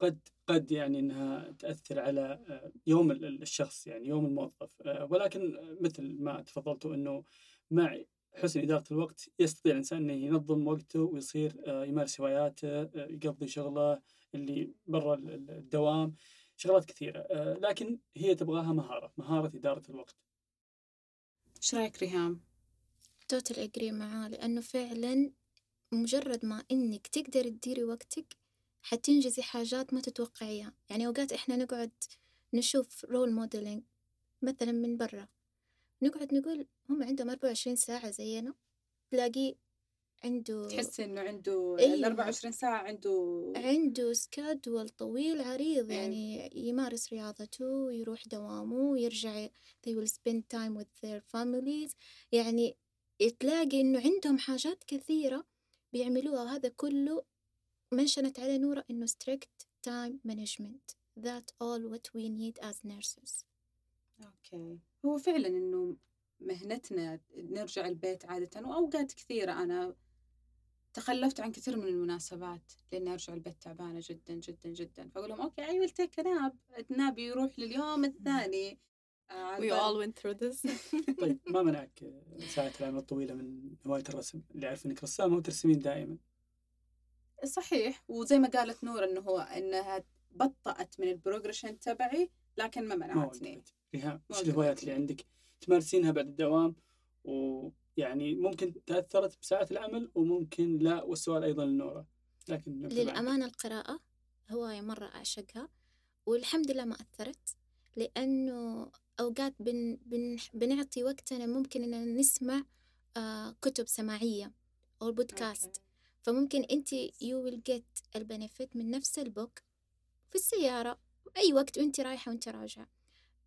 D: قد قد يعني أنها تأثر على آه، يوم ال- الشخص يعني يوم الموظف. آه، ولكن مثل ما تفضلتوا أنه مع حسن إدارة الوقت يستطيع الإنسان أنه ينظم وقته ويصير آه، يمارس هواياته آه، يقضي شغله اللي برا ال- ال- الدوام شغلات كثيرة. آه، لكن هي تبغاها مهارة مهارة إدارة الوقت.
A: إيش رأيك ريهام؟
B: totally agree معاه لأنه فعلا مجرد ما إنك تقدر تديري وقتك حتنجزي حاجات ما تتوقعيها يعني أوقات إحنا نقعد نشوف role modeling مثلا من برا نقعد نقول هم عندهم 24 ساعة زينا تلاقيه عنده
A: تحسي إنه عنده
B: أيوة.
A: ال 24 ساعة عنده
B: عنده سكادول طويل عريض
A: إيه.
B: يعني يمارس رياضته يروح دوامه ويرجع they will spend time with their families يعني تلاقي إنه عندهم حاجات كثيرة بيعملوها وهذا كله منشنت عليه نورة إنه strict time management. That all what we need as nurses.
A: أوكي. هو فعلا إنه مهنتنا نرجع البيت عادة وأوقات كثيرة أنا تخلفت عن كثير من المناسبات لأني أرجع البيت تعبانة جدا جدا جدا. فأقول لهم okay I will take nap ال nap يروح لليوم الثاني. آه،
C: We all went through this.
D: طيب ما منعك ساعة العمل الطويلة من هواية الرسم اللي أعرف أنك رسامة وترسمين دائما.
A: صحيح وزي ما قالت نور إنه هو إنها بطأت من ال progression تبعي لكن ما منعتني ما
D: إيش الهوايات. اللي عندك تمارسينها بعد الدوام ويعني ممكن تأثرت بساعات العمل وممكن لا والسؤال أيضا لنورة لكن.
B: للأمانة القراءة هواية مرة أعشقها والحمد لله ما أثرت لأنه أوقات بن بن بنعطي وقتنا ممكن إننا نسمع آه كتب سماعية أو بودكاست. فممكن أنت you will get البنفيت من نفس البوك في السيارة أي وقت وأنت رايحة وأنت راجعة.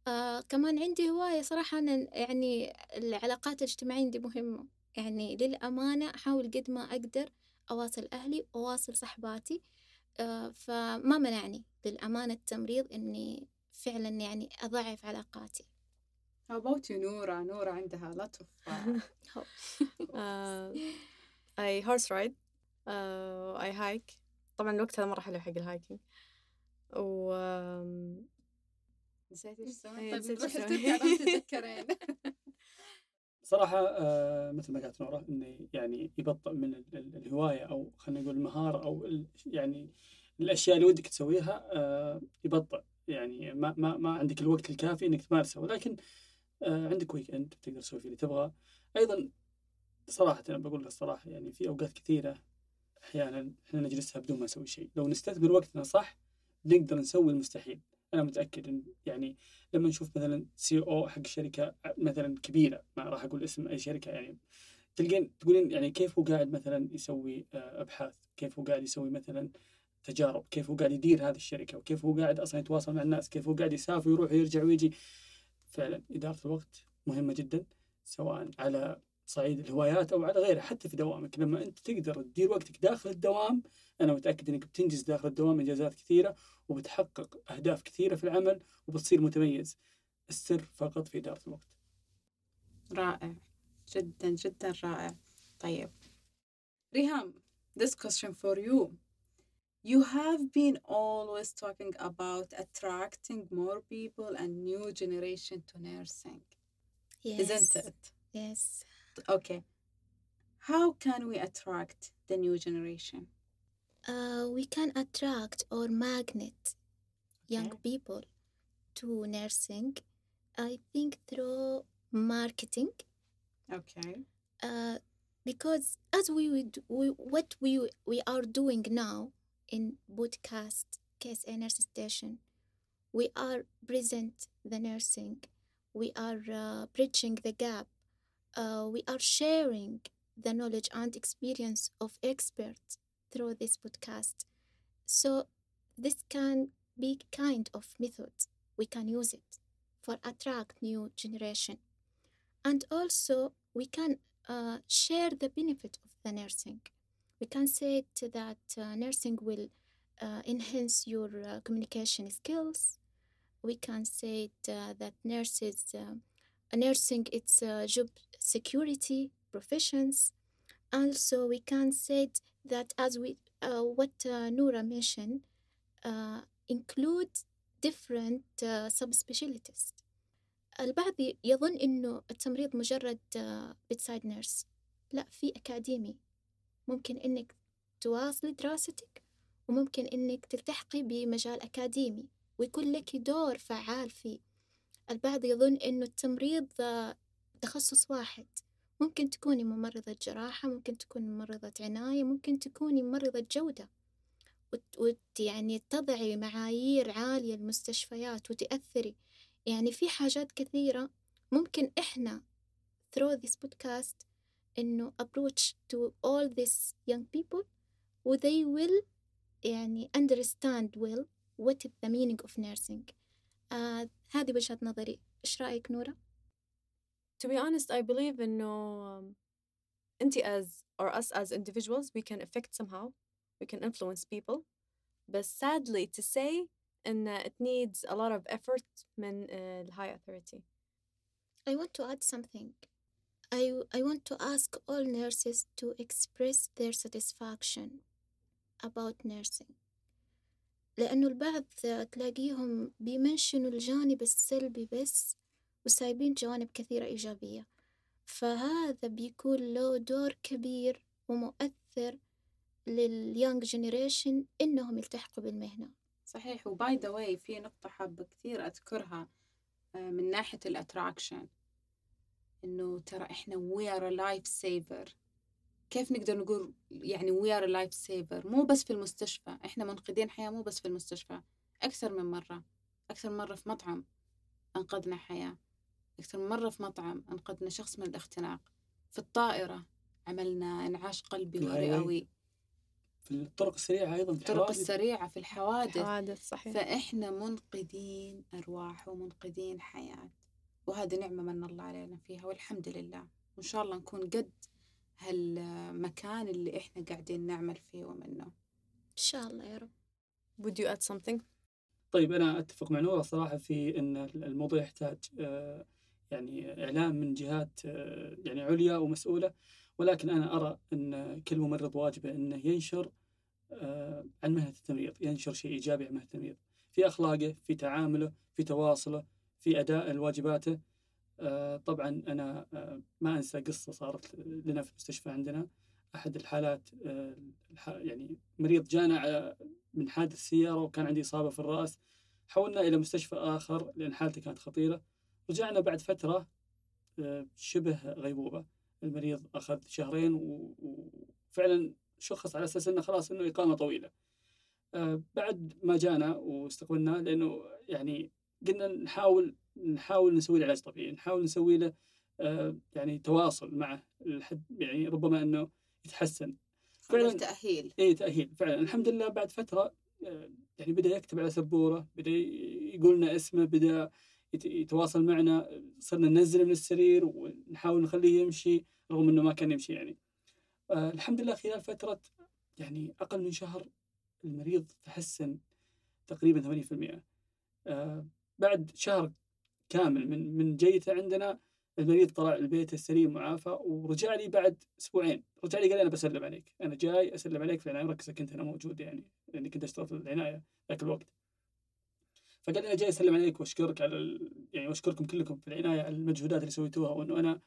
B: آه كمان عندي هواية صراحة أنا يعني العلاقات الاجتماعية عندي مهمة. يعني للأمانة أحاول قد ما أقدر أواصل أهلي وأواصل صحباتي. آه فما منعني للأمانة التمريض إني فعلا يعني أضاعف علاقاتي.
A: How about you نورة؟ نورة عندها lot of uh,
C: Uh, I horse ride. Uh, I hike. طبعا الوقت هذا مرة حلو حق ال hiking. و
A: نسيت إيش سويت؟
C: إيه،
A: طيب نروح ترجع تتذكرين
D: صراحة آه، مثل ما قالت نورة إنه يعني يبطئ من ال- ال- الهواية أو خلينا نقول المهارة أو ال- يعني الأشياء اللي ودك تسويها آه، يبطئ يعني ما ما ما عندك الوقت الكافي إنك تمارسها ولكن آه، عندك weekend تقدر تسوي فيه اللي تبغاه أيضا صراحة أنا بقول لك الصراحة يعني في أوقات كثيرة أحيانا إحنا نجلسها بدون ما نسوي شيء. لو نستثمر وقتنا صح بنقدر نسوي المستحيل. أنا متأكد إن يعني لما نشوف مثلا سي أو حق شركة مثلا كبيرة ما راح أقول اسم أي شركة يعني تلقين تقولين يعني كيف هو قاعد مثلا يسوي آه، أبحاث؟ كيف هو قاعد يسوي مثلا تجارب؟ كيف هو قاعد يدير هذه الشركة؟ وكيف هو قاعد أصلا يتواصل مع الناس؟ كيف هو قاعد يسافر ويروح ويرجع ويجي؟ فعلا إدارة الوقت مهمة جدا سواء على صعيد الهوايات أو على غيرها حتى في دوامك. لما أنت تقدر تدير وقتك داخل الدوام أنا متأكد إنك بتنجز داخل الدوام إنجازات كثيرة وبتحقق أهداف كثيرة في العمل وبتصير متميز. السر فقط في إدارة الوقت.
A: رائع. جدا جدا رائع. طيب. ريهام this question for you. You have been always talking about attracting more people and new generation to nursing.
B: Yes.
A: isn't it?
B: Yes.
A: Okay. How can we attract the new generation?
B: Uh, we can attract or magnet young
A: Okay.
B: people to nursing, I think through marketing.
A: okay.
B: Uh, because as we would, we, what we, we are doing now in podcast KSA Nurse Station, we are present the nursing, we are uh, bridging the gap, uh, we are sharing the knowledge and experience of experts through this podcast. So this can be kind of method we can use it for attract new generation, and also we can uh, share the benefit of the nursing. We can say that uh, nursing will uh, enhance your uh, communication skills. We can say uh, that nurses, uh, nursing it's uh, job security professions. Also, we can say it that as we uh, what uh, Noura mentioned, uh, include different uh, subspecialties. البعض يظن إنه التمريض مجرد bedside nurse لا في أكاديمي ممكن إنك تواصلي دراستك وممكن إنك تلتحقي بمجال أكاديمي ويكون لك دور فعال فيه البعض يظن إنه التمريض تخصص واحد. ممكن تكوني ممرضة جراحة ممكن تكوني ممرضة عناية ممكن تكوني ممرضة جودة. وت... وت... يعني تضعي معايير عالية للمستشفيات وتأثري. يعني في حاجات كثيرة ممكن إحنا through this podcast إنه approach to all these young people و they will يعني understand well what is the meaning of nursing. آه هذه وجهة نظري إيش رأيك نورة؟
C: To be honest, I believe إنه um, أنت as or us as individuals we can affect somehow we can influence people but sadly to say إن it needs a lot of effort من uh, the high authority
B: I want to add something. I, I want to ask all nurses to express their satisfaction about nursing. لأنه البعض تلاقيهم بي mention وا الجانب السلبي بس وسايبين جوانب كثيرة إيجابية. فهذا بيكون له دور كبير ومؤثر لل young generation إنهم يلتحقوا بالمهنة.
A: صحيح. وby the way في نقطة حابة كثير أذكرها آه، من ناحية ال attraction إنه ترى إحنا we are life saver كيف نقدر نقول يعني we are life saver مو بس في المستشفى إحنا منقذين حياة مو بس في المستشفى أكثر من مرة أكثر من مرة في مطعم أنقذنا حياة أكثر من مرة في مطعم أنقذنا شخص من الاختناق في الطائرة عملنا إنعاش قلبي. ورئوي
D: في الطرق السريعة أيضا في
A: الطرق
D: الحوادث.
A: السريعة في الحوادث
C: حوادث صحيح
A: فإحنا منقذين أرواح ومنقذين حياة وهذه نعمة من الله علينا فيها والحمد لله وإن شاء الله نكون قد هالمكان اللي إحنا قاعدين نعمل فيه ومنه.
B: إن شاء الله يا رب.
C: Would you add something?
D: طيب أنا أتفق مع نورة صراحة في أن الموضوع يحتاج آه، يعني إعلام من جهات آه، يعني عليا ومسؤولة. ولكن أنا أرى أن كل ممرض واجبه أنه ينشر آه، عن مهنة التمريض ينشر شيء إيجابي عن مهنة التمريض. في أخلاقه في تعامله في تواصله في أداء واجباته طبعا أنا آه، ما أنسى قصة صارت لنا في المستشفى عندنا. أحد الحالات آه، يعني مريض جانا من حادث سيارة وكان عندي إصابة في الرأس. حولنا إلى مستشفى آخر لأن حالته كانت خطيرة. رجعنا بعد فترة آه، شبه غيبوبة. المريض أخذ شهرين وفعلا شخص على أساس أنه خلاص أنه إقامة طويلة. آه، بعد ما جانا واستقبلناه لأنه يعني قلنا نحاول نحاول نسوي له علاج طبيعي نحاول نسوي له آه، يعني تواصل معه لحد يعني ربما أنه يتحسن. فعلاً.
A: تأهيل.
D: إي تأهيل. فعلا الحمد لله بعد فترة آه، يعني بدأ يكتب على سبورة بدأ يقول لنا اسمه بدأ يت- يتواصل معنا. صرنا ننزله من السرير ونحاول نخليه يمشي رغم إنه ما كان يمشي يعني. آه الحمد لله خلال فترة يعني أقل من شهر المريض تحسن تقريبا 80% آه بعد شهر كامل. من من جيته عندنا المريض طلع البيت السليم معافى ورجع لي بعد أسبوعين. رجع لي قال أنا بسلم عليك. أنا جاي أسلم عليك في العنايه المركزه كنت أنا موجود يعني لاني كنت اشتغل في العناية ذاك الوقت. فقال لي أنا جاي أسلم عليك وأشكرك على. يعني وأشكركم كلكم في العناية على المجهودات اللي سويتوها وأنه أنا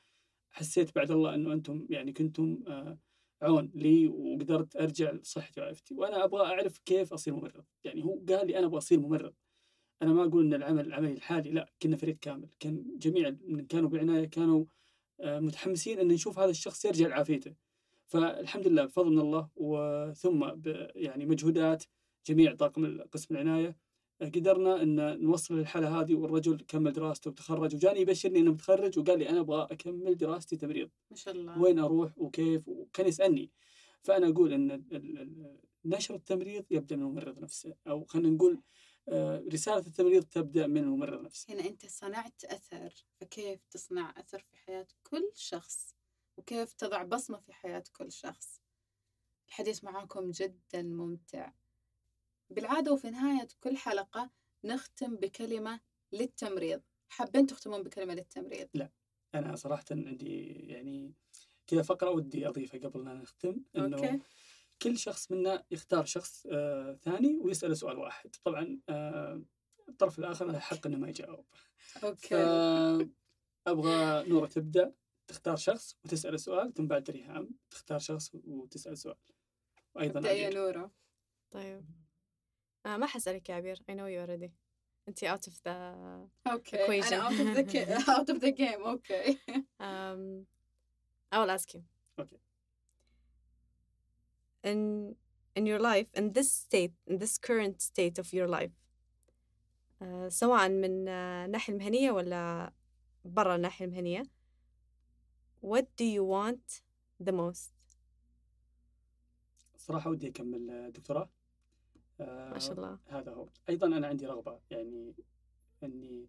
D: حسيت بعد الله أنه أنتم يعني كنتم آه عون لي وقدرت أرجع لصحتي وعافيتي. وأنا أبغى أعرف كيف أصير ممرض. يعني هو قال لي أنا أبغى أصير ممرض. أنا ما أقول إن العمل العملي الحالي لا كنا فريق كامل. كان جميع من كانوا بالعنايه كانوا آه، متحمسين إن نشوف هذا الشخص يرجع لعافيته. فالحمد لله بفضل من الله وثم يعني مجهودات جميع طاقم قسم العناية آه، قدرنا إن نوصل للحالة هذه والرجل كمل دراسته وتخرج وجاني يبشرني إنه متخرج وقال لي أنا أبغى أكمل دراستي تمريض.
A: ما شاء الله.
D: وين أروح وكيف؟ وكان يسألني. فأنا أقول إن نشر التمريض يبدأ من الممرض نفسه أو خلينا نقول آه، رسالة التمريض تبدأ من الممرض نفسه.
A: هنا أنت صنعت أثر فكيف تصنع أثر في حياة كل شخص؟ وكيف تضع بصمة في حياة كل شخص؟ الحديث معاكم جدا ممتع. بالعادة وفي نهاية كل حلقة نختم بكلمة للتمريض. حابين تختمون بكلمة للتمريض؟
D: أنا صراحة عندي يعني كذا فقرة ودي أضيفها قبل لا نختم إنه
A: أوكي.
D: كل شخص منا يختار شخص آه ثاني ويسأله سؤال واحد. طبعا آه الطرف الآخر له حق إنه ما يجاوب.
A: أوكي.
D: فابغى نورة تبدأ. تختار شخص وتسأل سؤال ثم بعد ريهام تختار شخص وتسأل سؤال. وأيضا
A: أبدأ يا. نورة.
C: طيب. آه ما حسألك يا عبير. I know you already. أنت out of the
A: okay.
C: Equation.
A: أنا out of the ca- out of the game. okay.
C: Um, I will ask you.
D: Okay.
C: In in your life in this state in this current state of your life. آه سواء من آه، الناحية المهنية ولا برا الناحية المهنية. What do you want the most?
D: صراحة ودي أكمل دكتوراه. آه،
C: ما شاء الله.
D: هذا هو. أيضا أنا عندي رغبة يعني أني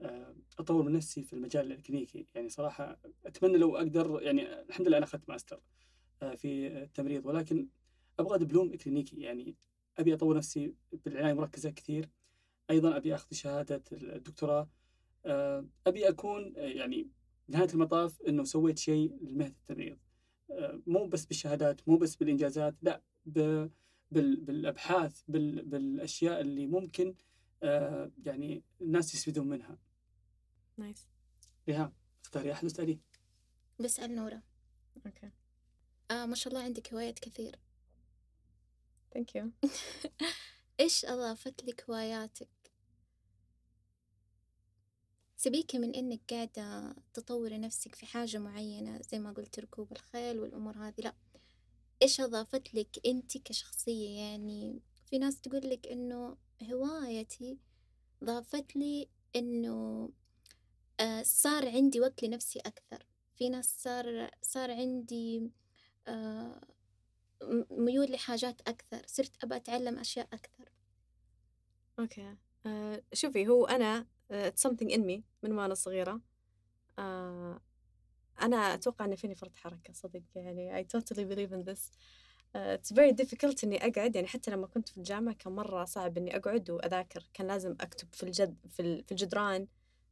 D: آه، أطور من نفسي في المجال الكلينيكي. يعني صراحة أتمنى لو أقدر يعني الحمد لله أنا أخذت ماستر. آه، في التمريض. ولكن أبغى دبلوم كلينيكي. يعني أبي أطور نفسي بالعناية المركزة كثير. أيضا أبي أخذ شهادة الدكتوراه. آه، أبي أكون آه، يعني نهاية المطاف أنه سويت شيء لمهنة التمريض. آه، مو بس بالشهادات مو بس بالإنجازات لا ب- بال- بالأبحاث بال- بالأشياء اللي ممكن آه، يعني الناس يستفيدون منها.
C: Nice.
D: ريهام اختاري أحد واسأليه.
B: بسأل نورة.
C: okay
B: آه ما شاء الله عندك هوايات كثير.
C: Thank you.
B: إيش أضافت لك هواياتك؟ سبيكي من إنك قاعدة تطوري نفسك في حاجة معينة زي ما قلت ركوب الخيل والأمور هذه لا. إيش أضافت لك أنت كشخصية؟ يعني في ناس تقول لك إنه هوايتي ضافت لي إنه آه صار عندي وقت لنفسي أكثر. في ناس صار صار عندي ميول لحاجات أكثر. صرت أبى أتعلم أشياء أكثر.
C: أوكي. آه شوفي هو أنا آه it's something in me من وأنا صغيرة. آه أنا أتوقع ان فيني فرط حركة صدق. يعني I totally believe in this. آه it's very difficult إني أقعد. يعني حتى لما كنت في الجامعة كان مرة صعب إني أقعد وأذاكر. كان لازم أكتب في الجد في, في الجدران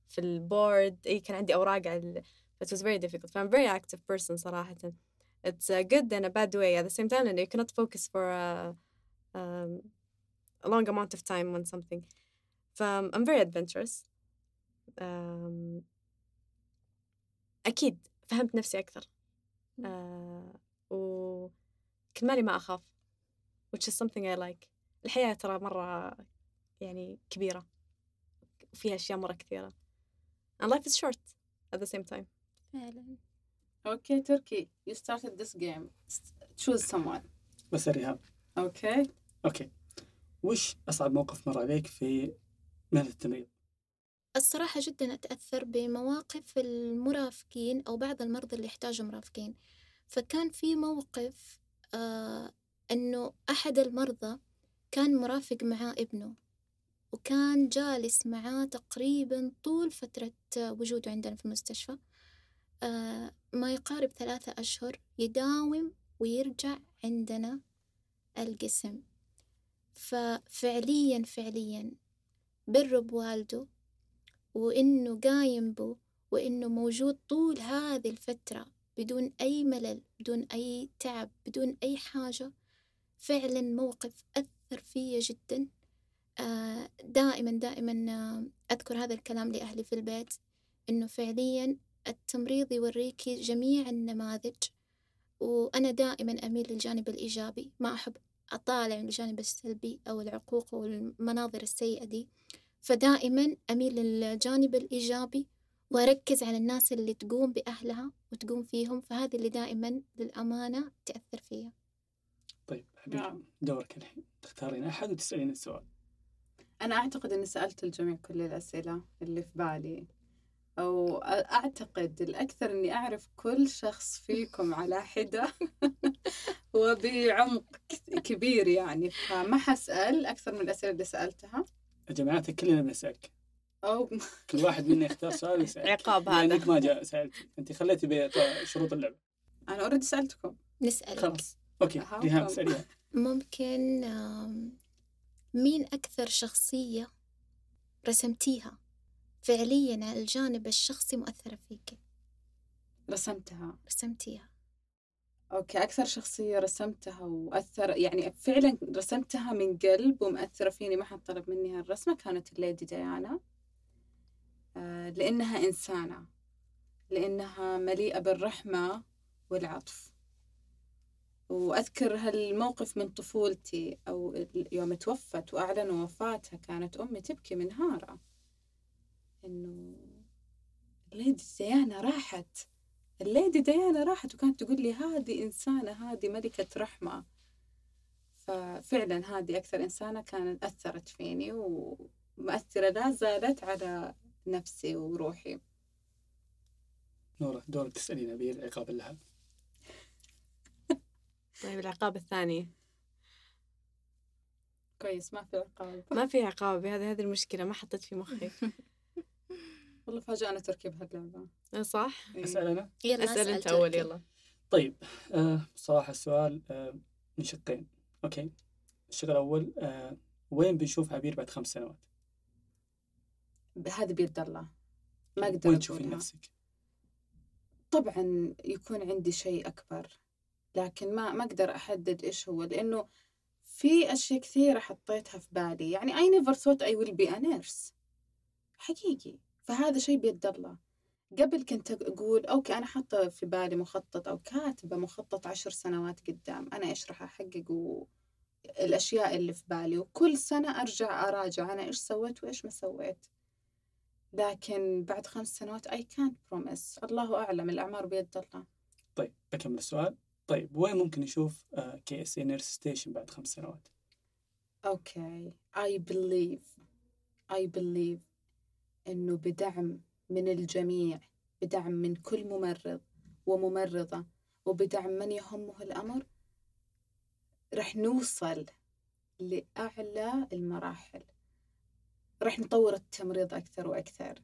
C: في البورد. إي كان عندي أوراق على it was very difficult. فأنا very active person صراحة. it's a good and a bad way at the same time and you cannot focus for a, um, a long amount of time on something ف I'm very adventurous um, أكيد فهمت نفسي أكثر uh, وكل مالي ما أخاف which is something I like الحياة ترى مرة يعني كبيرة وفيها أشياء مرة كثيرة and life is short at the same time
B: فعلا
A: okay تركي you started this game. Choose someone.
D: بس ريهام
A: okay
D: okay وش أصعب موقف مر عليك في مهنة التمريض؟
B: الصراحة جدا أتأثر بمواقف المرافقين أو بعض المرضى اللي يحتاجوا مرافقين. فكان في موقف آه أنه أحد المرضى كان مرافق معاه ابنه وكان جالس معاه تقريبا طول فترة وجوده عندنا في المستشفى. آه ما يقارب ثلاثة أشهر يداوم ويرجع عندنا القسم ففعليا فعليا بره بوالده وإنه قايم به وإنه موجود طول هذه الفترة بدون أي ملل بدون أي تعب بدون أي حاجة فعلا موقف أثر فيا جدا. آه، دائما دائما آه، أذكر هذا الكلام لأهلي في البيت إنه فعليا التمريض يوريكي جميع النماذج وأنا دائما أميل للجانب الإيجابي. ما أحب أطالع من الجانب السلبي أو العقوق والمناظر السيئة دي. فدائما أميل للجانب الإيجابي وأركز على الناس اللي تقوم بأهلها وتقوم فيهم. فهذه اللي دائما للأمانة تأثر فيا.
D: طيب حبيبي
A: نعم.
D: دورك الحين. تختارين أحد وتسألين السؤال.
A: أنا أعتقد إني سألت الجميع كل الأسئلة اللي في بالي. أو أعتقد الأكثر إني أعرف كل شخص فيكم على حدة وبعمق كبير يعني فما حسأل أكثر من الأسئلة اللي سألتها.
D: يا جماعة كلنا بنسألك.
A: أو
D: كل واحد منا يختار سؤال ويسألك
C: عقاب هذا.
D: لأنك ما جاء سألتي أنت خليتي بشروط اللعبة.
A: أنا already سألتكم.
B: نسألك.
D: خلاص.
A: okay.
D: ريهام
A: كم؟
D: اسأليها
B: ممكن مين أكثر شخصية رسمتيها؟ فعليا الجانب الشخصي مؤثرة فيك.
A: رسمتها؟
B: رسمتيها.
A: okay أكثر شخصية رسمتها وأثر يعني فعلا رسمتها من قلب ومأثرة فيني ما حد طلب مني هالرسمة كانت الليدي ديانا. آه، لأنها إنسانة. لأنها مليئة بالرحمة والعطف. وأذكر هالموقف من طفولتي أو يوم توفت وأعلنوا وفاتها كانت أمي تبكي منهارة إنه الليدي ديانا راحت الليدي ديانا راحت وكانت تقول لي هذه إنسانة هذه ملكة رحمة. ففعلا هذه أكثر إنسانة كانت أثرت فيني ومؤثرة لا زالت على نفسي وروحي.
D: نورة دورك تسألين أبي العقاب اللهب.
C: طيب العقاب الثاني.
A: كويس ما في عقاب.
C: ما في عقاب هذه هذه المشكلة ما حطيت في مخي.
A: والله فاجأنا تركي بهاللعبة
C: صح؟
A: إيه.
D: أسأل أنا
B: يلا
C: أسأل أنت. أول يلا
D: طيب آه صراحة السؤال آه من شقين أوكي الشق الأول آه وين بنشوف عبير بعد خمس سنوات؟
A: هذا بيد الله ما أقدر
D: وين تشوفين. نفسك؟
A: طبعا يكون عندي شيء أكبر لكن ما ما أقدر أحدد إيش هو لأنه في أشياء كثيرة حطيتها في بالي يعني I never thought I will be a nurse حقيقي فهذا شيء بيد الله. قبل كنت أقول okay أنا حاطة في بالي مخطط أو كاتبة مخطط عشر سنوات قدام أنا إيش راح أحقق والأشياء اللي في بالي وكل سنة أرجع أراجع أنا إيش سويت وإيش ما سويت. لكن بعد خمس سنوات I can't promise. الله أعلم الأعمار بيد الله.
D: طيب بكمل السؤال. طيب وين ممكن نشوف KSA nurse station بعد خمس سنوات؟
A: أوكي. I believe. I believe. إنه بدعم من الجميع بدعم من كل ممرض وممرضة وبدعم من يهمه الأمر رح نوصل لأعلى المراحل. رح نطور التمريض أكثر وأكثر.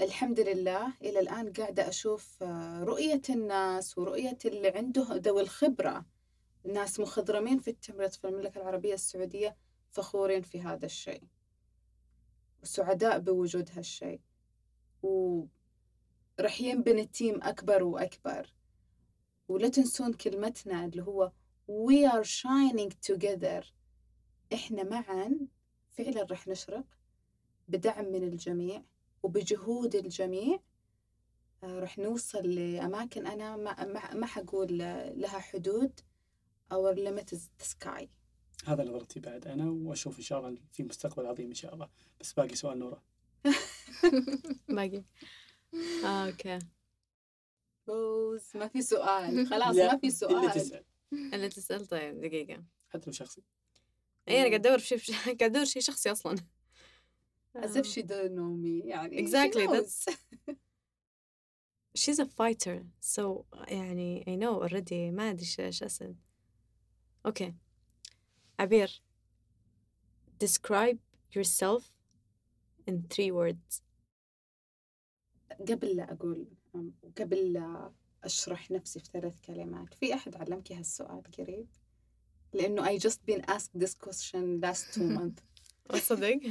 A: الحمد لله إلى الآن قاعدة أشوف آه، رؤية الناس ورؤية اللي عنده ذوي الخبرة. ناس مخضرمين في التمريض في المملكة العربية السعودية فخورين في هذا الشيء. وسعداء بوجود هالشيء ورح ينبني تيم أكبر وأكبر. ولا تنسون كلمتنا اللي هو we are shining together. إحنا معا فعلا رح نشرق بدعم من الجميع وبجهود الجميع. آه، رح نوصل لأماكن أنا ما, ما, حقول لها حدود. Our limit the sky.
D: هذا نظرتي بعد أنا وأشوف إن شاء الله في مستقبل عظيم إن شاء الله. بس باقي سؤال نورة
C: باقي. آه، أوكي.
A: فوز ما في سؤال. خلاص
D: لا،
A: ما في
D: اللي
A: سؤال
D: تسأل.
C: اللي تسأل طيب دقيقة.
D: حتى لو شخصي.
C: اي أنا قاعد أدور في شيء قاعد أدور شيء شخصي أصلا.
A: as if she don't know me يعني.
C: Exactly,
A: knows.
C: she's a fighter. So يعني I know already ما أدري إيش إيش اسال أوكي عبير describe yourself in three words.
A: قبل لا أقول قبل لا أشرح نفسي في ثلاث كلمات في أحد علمك هالسؤال قريب؟ لأنه I just been asked this question last two months.
C: تصدق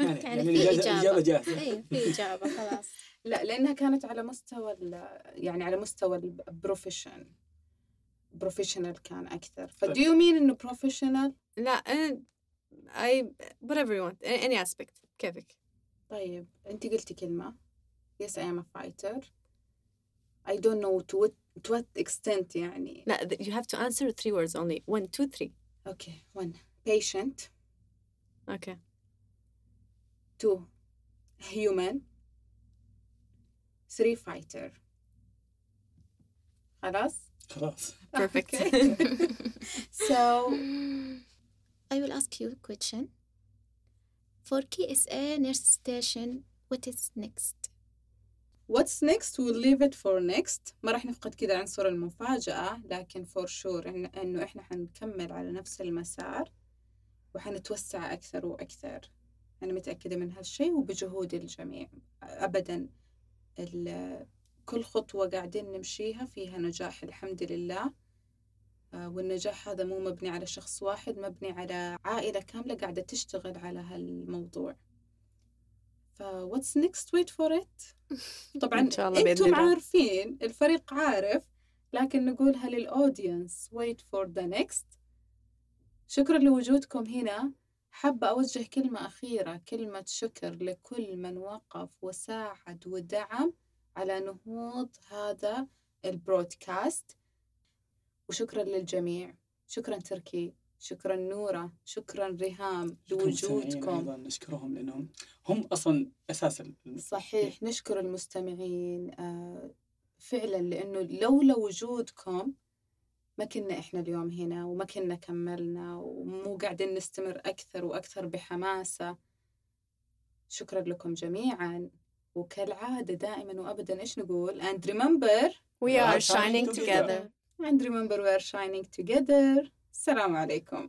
D: يعني
B: يعني في إجابة.
D: جاهزة.
B: أيوه في إجابة خلاص.
A: لا لأنها كانت على مستوى يعني على مستوى البروفيشن بروفيشنال كان أكثر ف
D: طيب.
A: do you mean إنه بروفيشنال؟
C: لا أنا I whatever you want any aspect كيفك
A: طيب أنت قلتي كلمة yes I am a fighter I don't know to what, to what extent يعني
C: لا th- you have to answer three words only one two three
A: Okay, one patient,
C: okay
A: two human, three fighter. خلاص؟
D: خلاص
C: perfect
A: so,
B: I will ask you a question. For KSA nurse station, what is next?
A: what's next we'll leave it for next. ما راح نفقد كذا عنصر المفاجأة لكن for sure إن إنه إحنا حنكمل على نفس المسار وحنتوسع أكثر وأكثر. أنا متأكدة من هالشيء وبجهود الجميع. أبدا كل خطوة قاعدين نمشيها فيها نجاح الحمد لله. آه، والنجاح هذا مو مبني على شخص واحد مبني على عائلة كاملة قاعدة تشتغل على هالموضوع. ف what's next? Wait for it. طبعا
C: إن شاء الله بإذن أنتم.
A: عارفين الفريق عارف لكن نقولها للأودينس wait for the next. شكرا لوجودكم هنا. حابة أوجه كلمة أخيرة كلمة شكر لكل من وقف وساعد ودعم. على نهوض هذا البرودكاست. وشكرا للجميع. شكرا تركي. شكرا نورة. شكرا ريهام لوجودكم.
D: أيضا نشكرهم لأنهم هم أصلا أساس
A: صحيح. نشكر المستمعين آه، فعلا لأنه لولا وجودكم ما كنا إحنا اليوم هنا وما كنا كملنا ومو قاعدين نستمر أكثر وأكثر بحماسة. شكرا لكم جميعا. وكالعادة دائما وأبدا إيش نقول and remember
C: We
D: are shining
C: together.
A: and remember we are shining together السلام عليكم